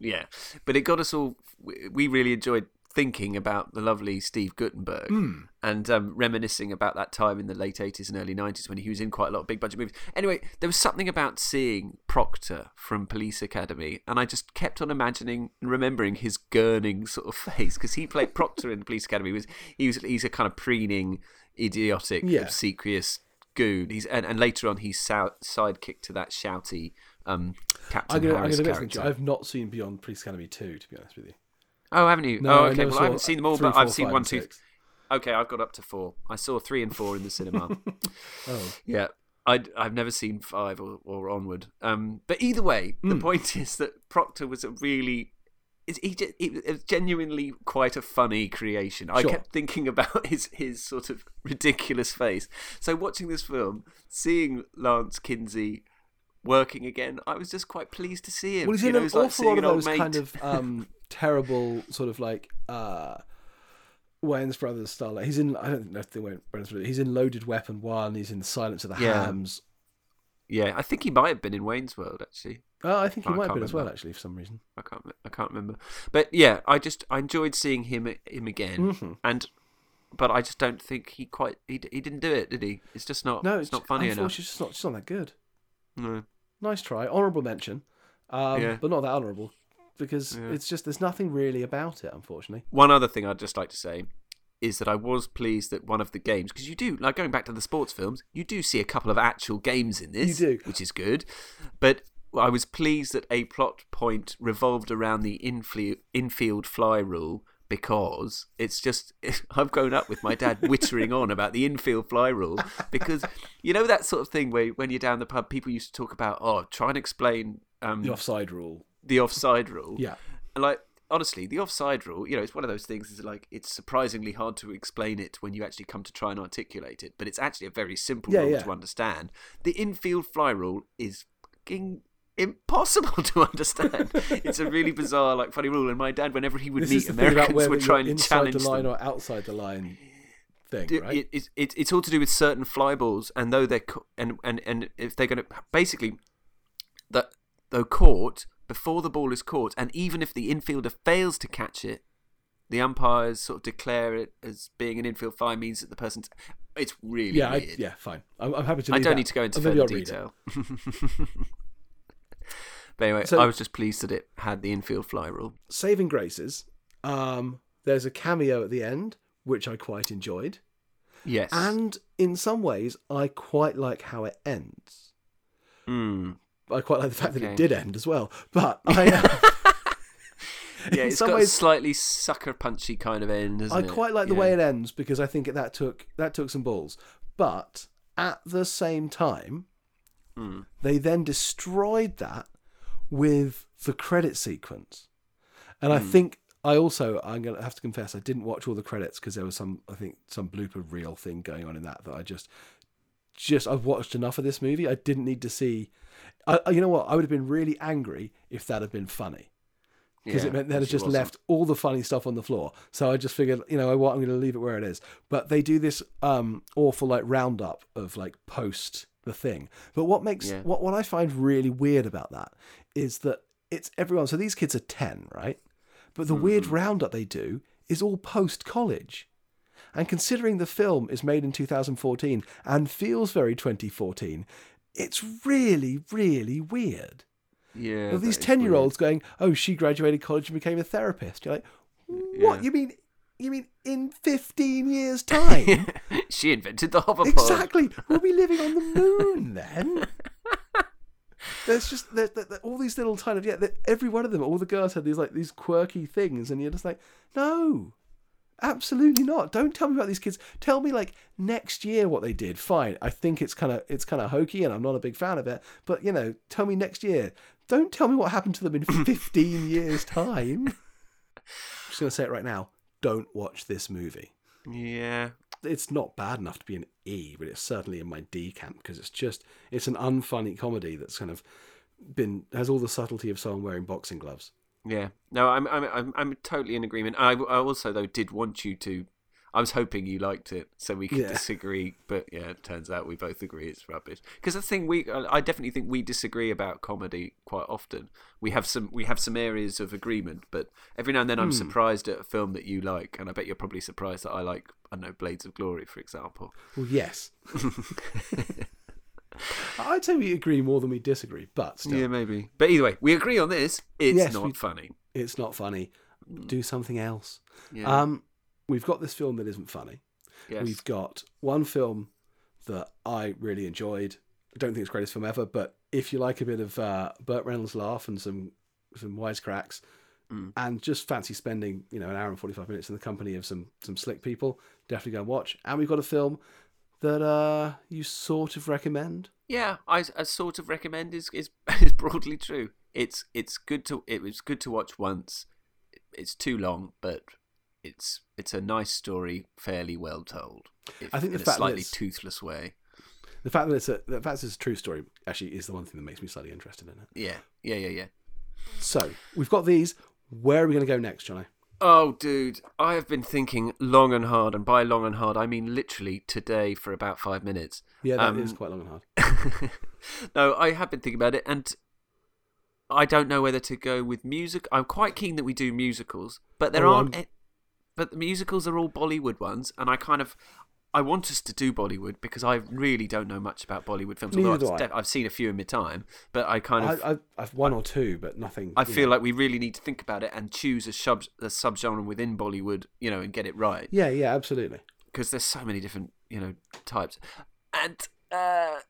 Yeah, but it got us all. we- really enjoyed thinking about the lovely Steve Guttenberg Hmm. and um, reminiscing about that time in the late 80s and early 90s when he was in quite a lot of big budget movies. Anyway, there was something about seeing Proctor from Police Academy, and I just kept on imagining and remembering his gurning sort of face because he played Proctor in Police Academy. He was he was he's a kind of preening, idiotic, Yeah. obsequious goon. He's and, and later on he's sidekick to that shouty um, Captain I'm to Harris admit character. something. I've not seen Beyond Police Academy 2, to be honest with you. Oh, haven't you? No, oh, okay. never Well, I haven't seen them all, three, but I've seen five, one, two. six. Okay, I've got up to four. I saw three and four in the cinema. Oh, yeah, I I've never seen five or, or onward. Um, but either way, the Hmm. point is that Proctor was a really. He, it was genuinely quite a funny creation. I kept thinking about his his sort of ridiculous face. So watching this film, seeing Lance Kinsey working again, I was just quite pleased to see him. well, he's You in know, an it's like awful seeing lot of those mate. kind of um, terrible, sort of like uh, Wayans Brothers style. Like, he's in, I don't know if they went Brothers, but he's in Loaded Weapon 1, he's in Silence of the Yeah. Hams. Yeah, I think he might have been in Wayne's World actually. Oh, I think he I might have been as well, actually, for some reason. I can't I can't remember. But yeah, I just I enjoyed seeing him him again, Mhm. and but I just don't think he quite he, he didn't do it, did he? It's just not No, it's not funny enough. It's just not, just not that good. No. Nice try. Honourable mention, um, Yeah. but not that honourable because Yeah. it's just, there's nothing really about it, unfortunately. One other thing I'd just like to say is that I was pleased that one of the games because you do like going back to the sports films, you do see a couple of actual games in this, You do. which is good. But I was pleased that a plot point revolved around the infield fly rule because it's just I've grown up with my dad wittering on about the infield fly rule because you know that sort of thing where when you're down the pub people used to talk about oh try and explain um, The offside rule. the offside rule Yeah. and like honestly, the offside rule, you know, it's one of those things. Is like it's surprisingly hard to explain it when you actually come to try and articulate it, but it's actually a very simple Yeah, rule yeah. to understand. The infield fly rule is fucking impossible to understand. it's a really bizarre, like funny rule. And my dad, whenever he would This meet is the thing about Americans, would try and challenge the line them. or outside the line thing, right? it- it's, it's it's all to do with certain fly balls, and though they're and and and if they're going to basically that though caught before the ball is caught, and even if the infielder fails to catch it, the umpires sort of declare it as being an infield fly means that the person's. It's really yeah, I, yeah, fine. I'm, I'm happy to. I don't that. need to go into further detail. but anyway, So- I was just pleased that it had the infield fly rule. Saving graces. Um, there's a cameo at the end, which I quite enjoyed, Yes. and in some ways, I quite like how it ends. Mm. I quite like the fact that it did end as well. But I, uh, Yeah, it's got a slightly sucker punchy kind of end, isn't I it? quite like the Yeah. way it ends because I think that took that took some balls. But at the same time, Mm. they then destroyed that with the credit sequence. And I Hmm. think I also I'm gonna have to confess I didn't watch all the credits because there was some I think some blooper reel thing going on in that that I just just I've watched enough of this movie. I didn't need to see. I, you know what? I would have been really angry if that had been funny because Yeah, it meant they'd have it just wasn't. left all the funny stuff on the floor. So I just figured, you know what, I'm going to leave it where it is. But they do this um, awful like roundup of like post the thing. But what makes Yeah. what what I find really weird about that is that it's everyone. So these kids are ten, right? But the weird Mm-hmm. roundup they do is all post college. And considering the film is made in 2014 and feels very 2014, it's really, really weird. Yeah. Of these 10 year olds going, oh, she graduated college and became a therapist. You're like, what? Yeah. You mean you mean in 15 years' time? she invented the hoverpod. exactly. We'll be living on the moon then. There's just there, there, there- all these little kind of yeah. Every one of them, all the girls had these like these quirky things, and you're just like, no, absolutely not. Don't tell me about these kids. Tell me like next year what they did. Fine, I think it's kind of it's kind of hokey, and I'm not a big fan of it. But you know, tell me next year. Don't tell me what happened to them in 15 years' time. I'm just gonna say it right now. Don't watch this movie Yeah. it's not bad enough to be an E, but it's certainly in my D camp because it's just it's an unfunny comedy that's kind of been has all the subtlety of someone wearing boxing gloves. Yeah, no, I'm I'm I'm, I'm totally in agreement. I, I also though did want you to. I was hoping you liked it, so we could Yeah. disagree. But yeah, it turns out we both agree it's rubbish. Because the thing we, I definitely think we disagree about comedy quite often. We have some we have some areas of agreement, but every now and then I'm surprised at a film that you like, and I bet you're probably surprised that I like I don't know Blades of Glory, for example. Well, yes, I'd say we agree more than we disagree, but still, Yeah, maybe. But either way, we agree on this. It's Yes, not we- funny. it's not funny. Do something else. Yeah. Um, we've got this film that isn't funny. yes. We've got one film that I really enjoyed. I don't think it's the greatest film ever, but if you like a bit of uh, Burt Reynolds laugh and some some wisecracks, Mm. and just fancy spending you know an hour and forty five minutes in the company of some some slick people, definitely go and watch. And we've got a film that uh, you sort of recommend. Yeah, I, I sort of recommend is, is is broadly true. It's it's good to it was good to watch once. It's too long, but it's it's a nice story, fairly well told. If, I think the in a fact slightly toothless way. The fact that it's a the fact that it's a true story actually is the one thing that makes me slightly interested in it. Yeah, yeah, yeah, yeah. So we've got these. Where are we going to go next, Johnny? Oh, dude, I have been thinking long and hard, and by long and hard, I mean literally today for about five minutes. Yeah, that is Um, quite long and hard. no, I have been thinking about it, and I don't know whether to go with music. I'm quite keen that we do musicals, but there Oh, aren't. I'm- But the musicals are all Bollywood ones, and I kind of. I want us to do Bollywood because I really don't know much about Bollywood films. Neither although I've, I. I've seen a few in my time, but I kind of I, I've, I've one or two, but nothing. I feel know. like we really need to think about it and choose a sub a subgenre within Bollywood, you know, and get it right Yeah, yeah, absolutely. because there's so many different, you know, types. And uh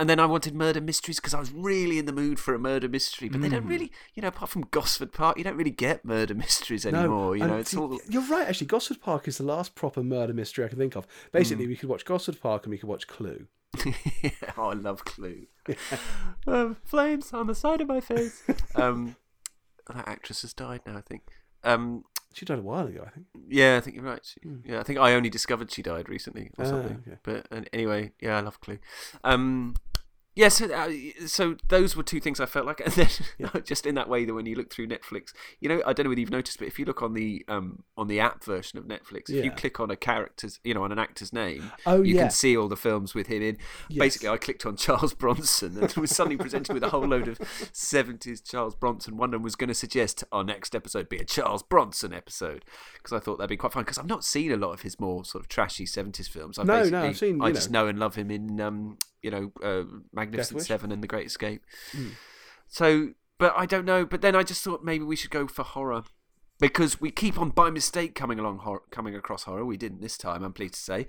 and then I wanted murder mysteries because I was really in the mood for a murder mystery, but they don't really, you know, apart from Gosford Park, you don't really get murder mysteries anymore. you know, it's all You're right, actually. Gosford Park is the last proper murder mystery I can think of. Mm. Basically, we could watch Gosford Park and we could watch Clue. oh, I love Clue. um, flames on the side of my face. um, that actress has died now, I think. Um, She died a while ago, I think. Yeah, I think you're right. She, Yeah, I think I only discovered she died recently or Ah, something. okay. But and anyway, yeah, I love Clue. Um, yeah, so, uh, so those were two things I felt like, and then just in that way that when you look through Netflix, you know, I don't know whether you've noticed, but if you look on the um on the app version of Netflix, if you click on a character's, you know, on an actor's name, Oh, you yeah. can see all the films with him in. Basically, I clicked on Charles Bronson and was suddenly presented with a whole load of 70s Charles Bronson. One of them was going to suggest our next episode be a Charles Bronson episode because I thought that'd be quite fun because I've not seen a lot of his more sort of trashy 70s films. I've No, no, I've seen, I just know and love him in, um, you know, uh, Magnificent? Seven and The Great Escape. Hmm. So, but I don't know. But then I just thought maybe we should go for horror because we keep on by mistake coming along hor- coming across horror. We didn't this time, I'm pleased to say.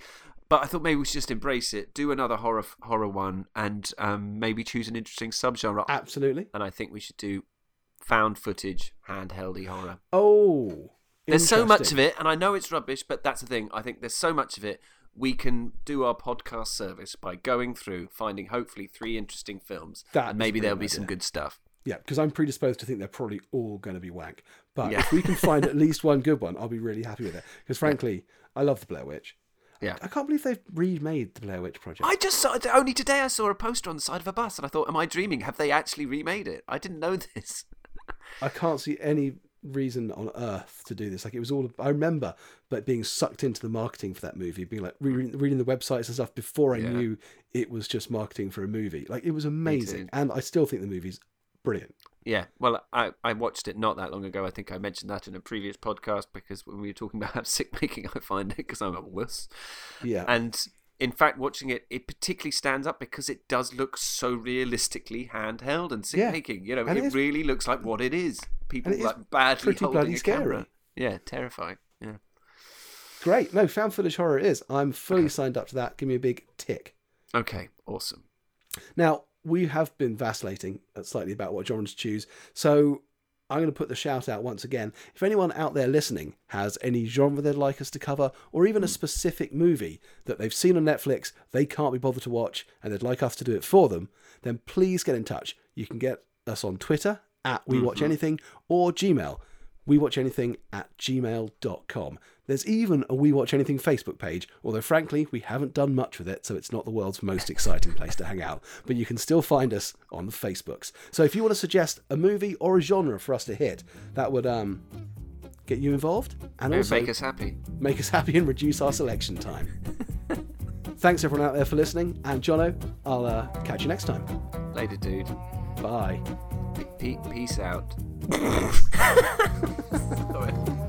But I thought maybe we should just embrace it, do another horror horror one, and um, maybe choose an interesting subgenre. Absolutely. and I think we should do found footage handheldy horror. Oh. There's so much of it, and I know it's rubbish, but that's the thing. I think there's so much of it. We can do our podcast service by going through, finding hopefully three interesting films, That and maybe there'll be some good stuff. Yeah, because I'm predisposed to think they're probably all going to be wank. But Yeah. if we can find at least one good one, I'll be really happy with it. Because frankly, I love the Blair Witch. Yeah. I can't believe they've remade the Blair Witch Project. I just saw only today. I saw a poster on the side of a bus, and I thought, "Am I dreaming? Have they actually remade it?" I didn't know this. I can't see any reason on earth to do this. Like it was all. I remember, but being sucked into the marketing for that movie, being like re- reading the websites and stuff before I Yeah. knew it was just marketing for a movie. Like it was amazing, and I still think the movie's brilliant. Yeah, well, I, I watched it not that long ago. I think I mentioned that in a previous podcast because when we were talking about how sick making I find it because I'm a wuss. Yeah, And in fact, watching it, it particularly stands up because it does look so realistically handheld and sick Yeah. making. You know, And it it is- really looks like what it is. People it is like badly pretty holding bloody a scary. camera. Yeah, terrifying. Yeah. great. No, found footage horror it is. I'm fully signed up to that. Give me a big tick. Okay, awesome. Now, we have been vacillating slightly about what genres to choose, so I'm going to put the shout out once again. If anyone out there listening has any genre they'd like us to cover, or even a hmm. specific movie that they've seen on Netflix, they can't be bothered to watch, and they'd like us to do it for them, then please get in touch. You can get us on Twitter at We Watch mm-hmm. Anything or Gmail, we watch anything at gmail.com. There's even a We Watch Anything Facebook page, although frankly, we haven't done much with it, so it's not the world's most exciting place to hang out. But you can still find us on the Facebooks. So if you want to suggest a movie or a genre for us to hit, that would um, get you involved and also make us happy. make us happy and reduce our selection time. Thanks everyone out there for listening, and Jono, I'll uh, catch you next time. Later, dude. Bye. Pe- pe- peace out. ごめん。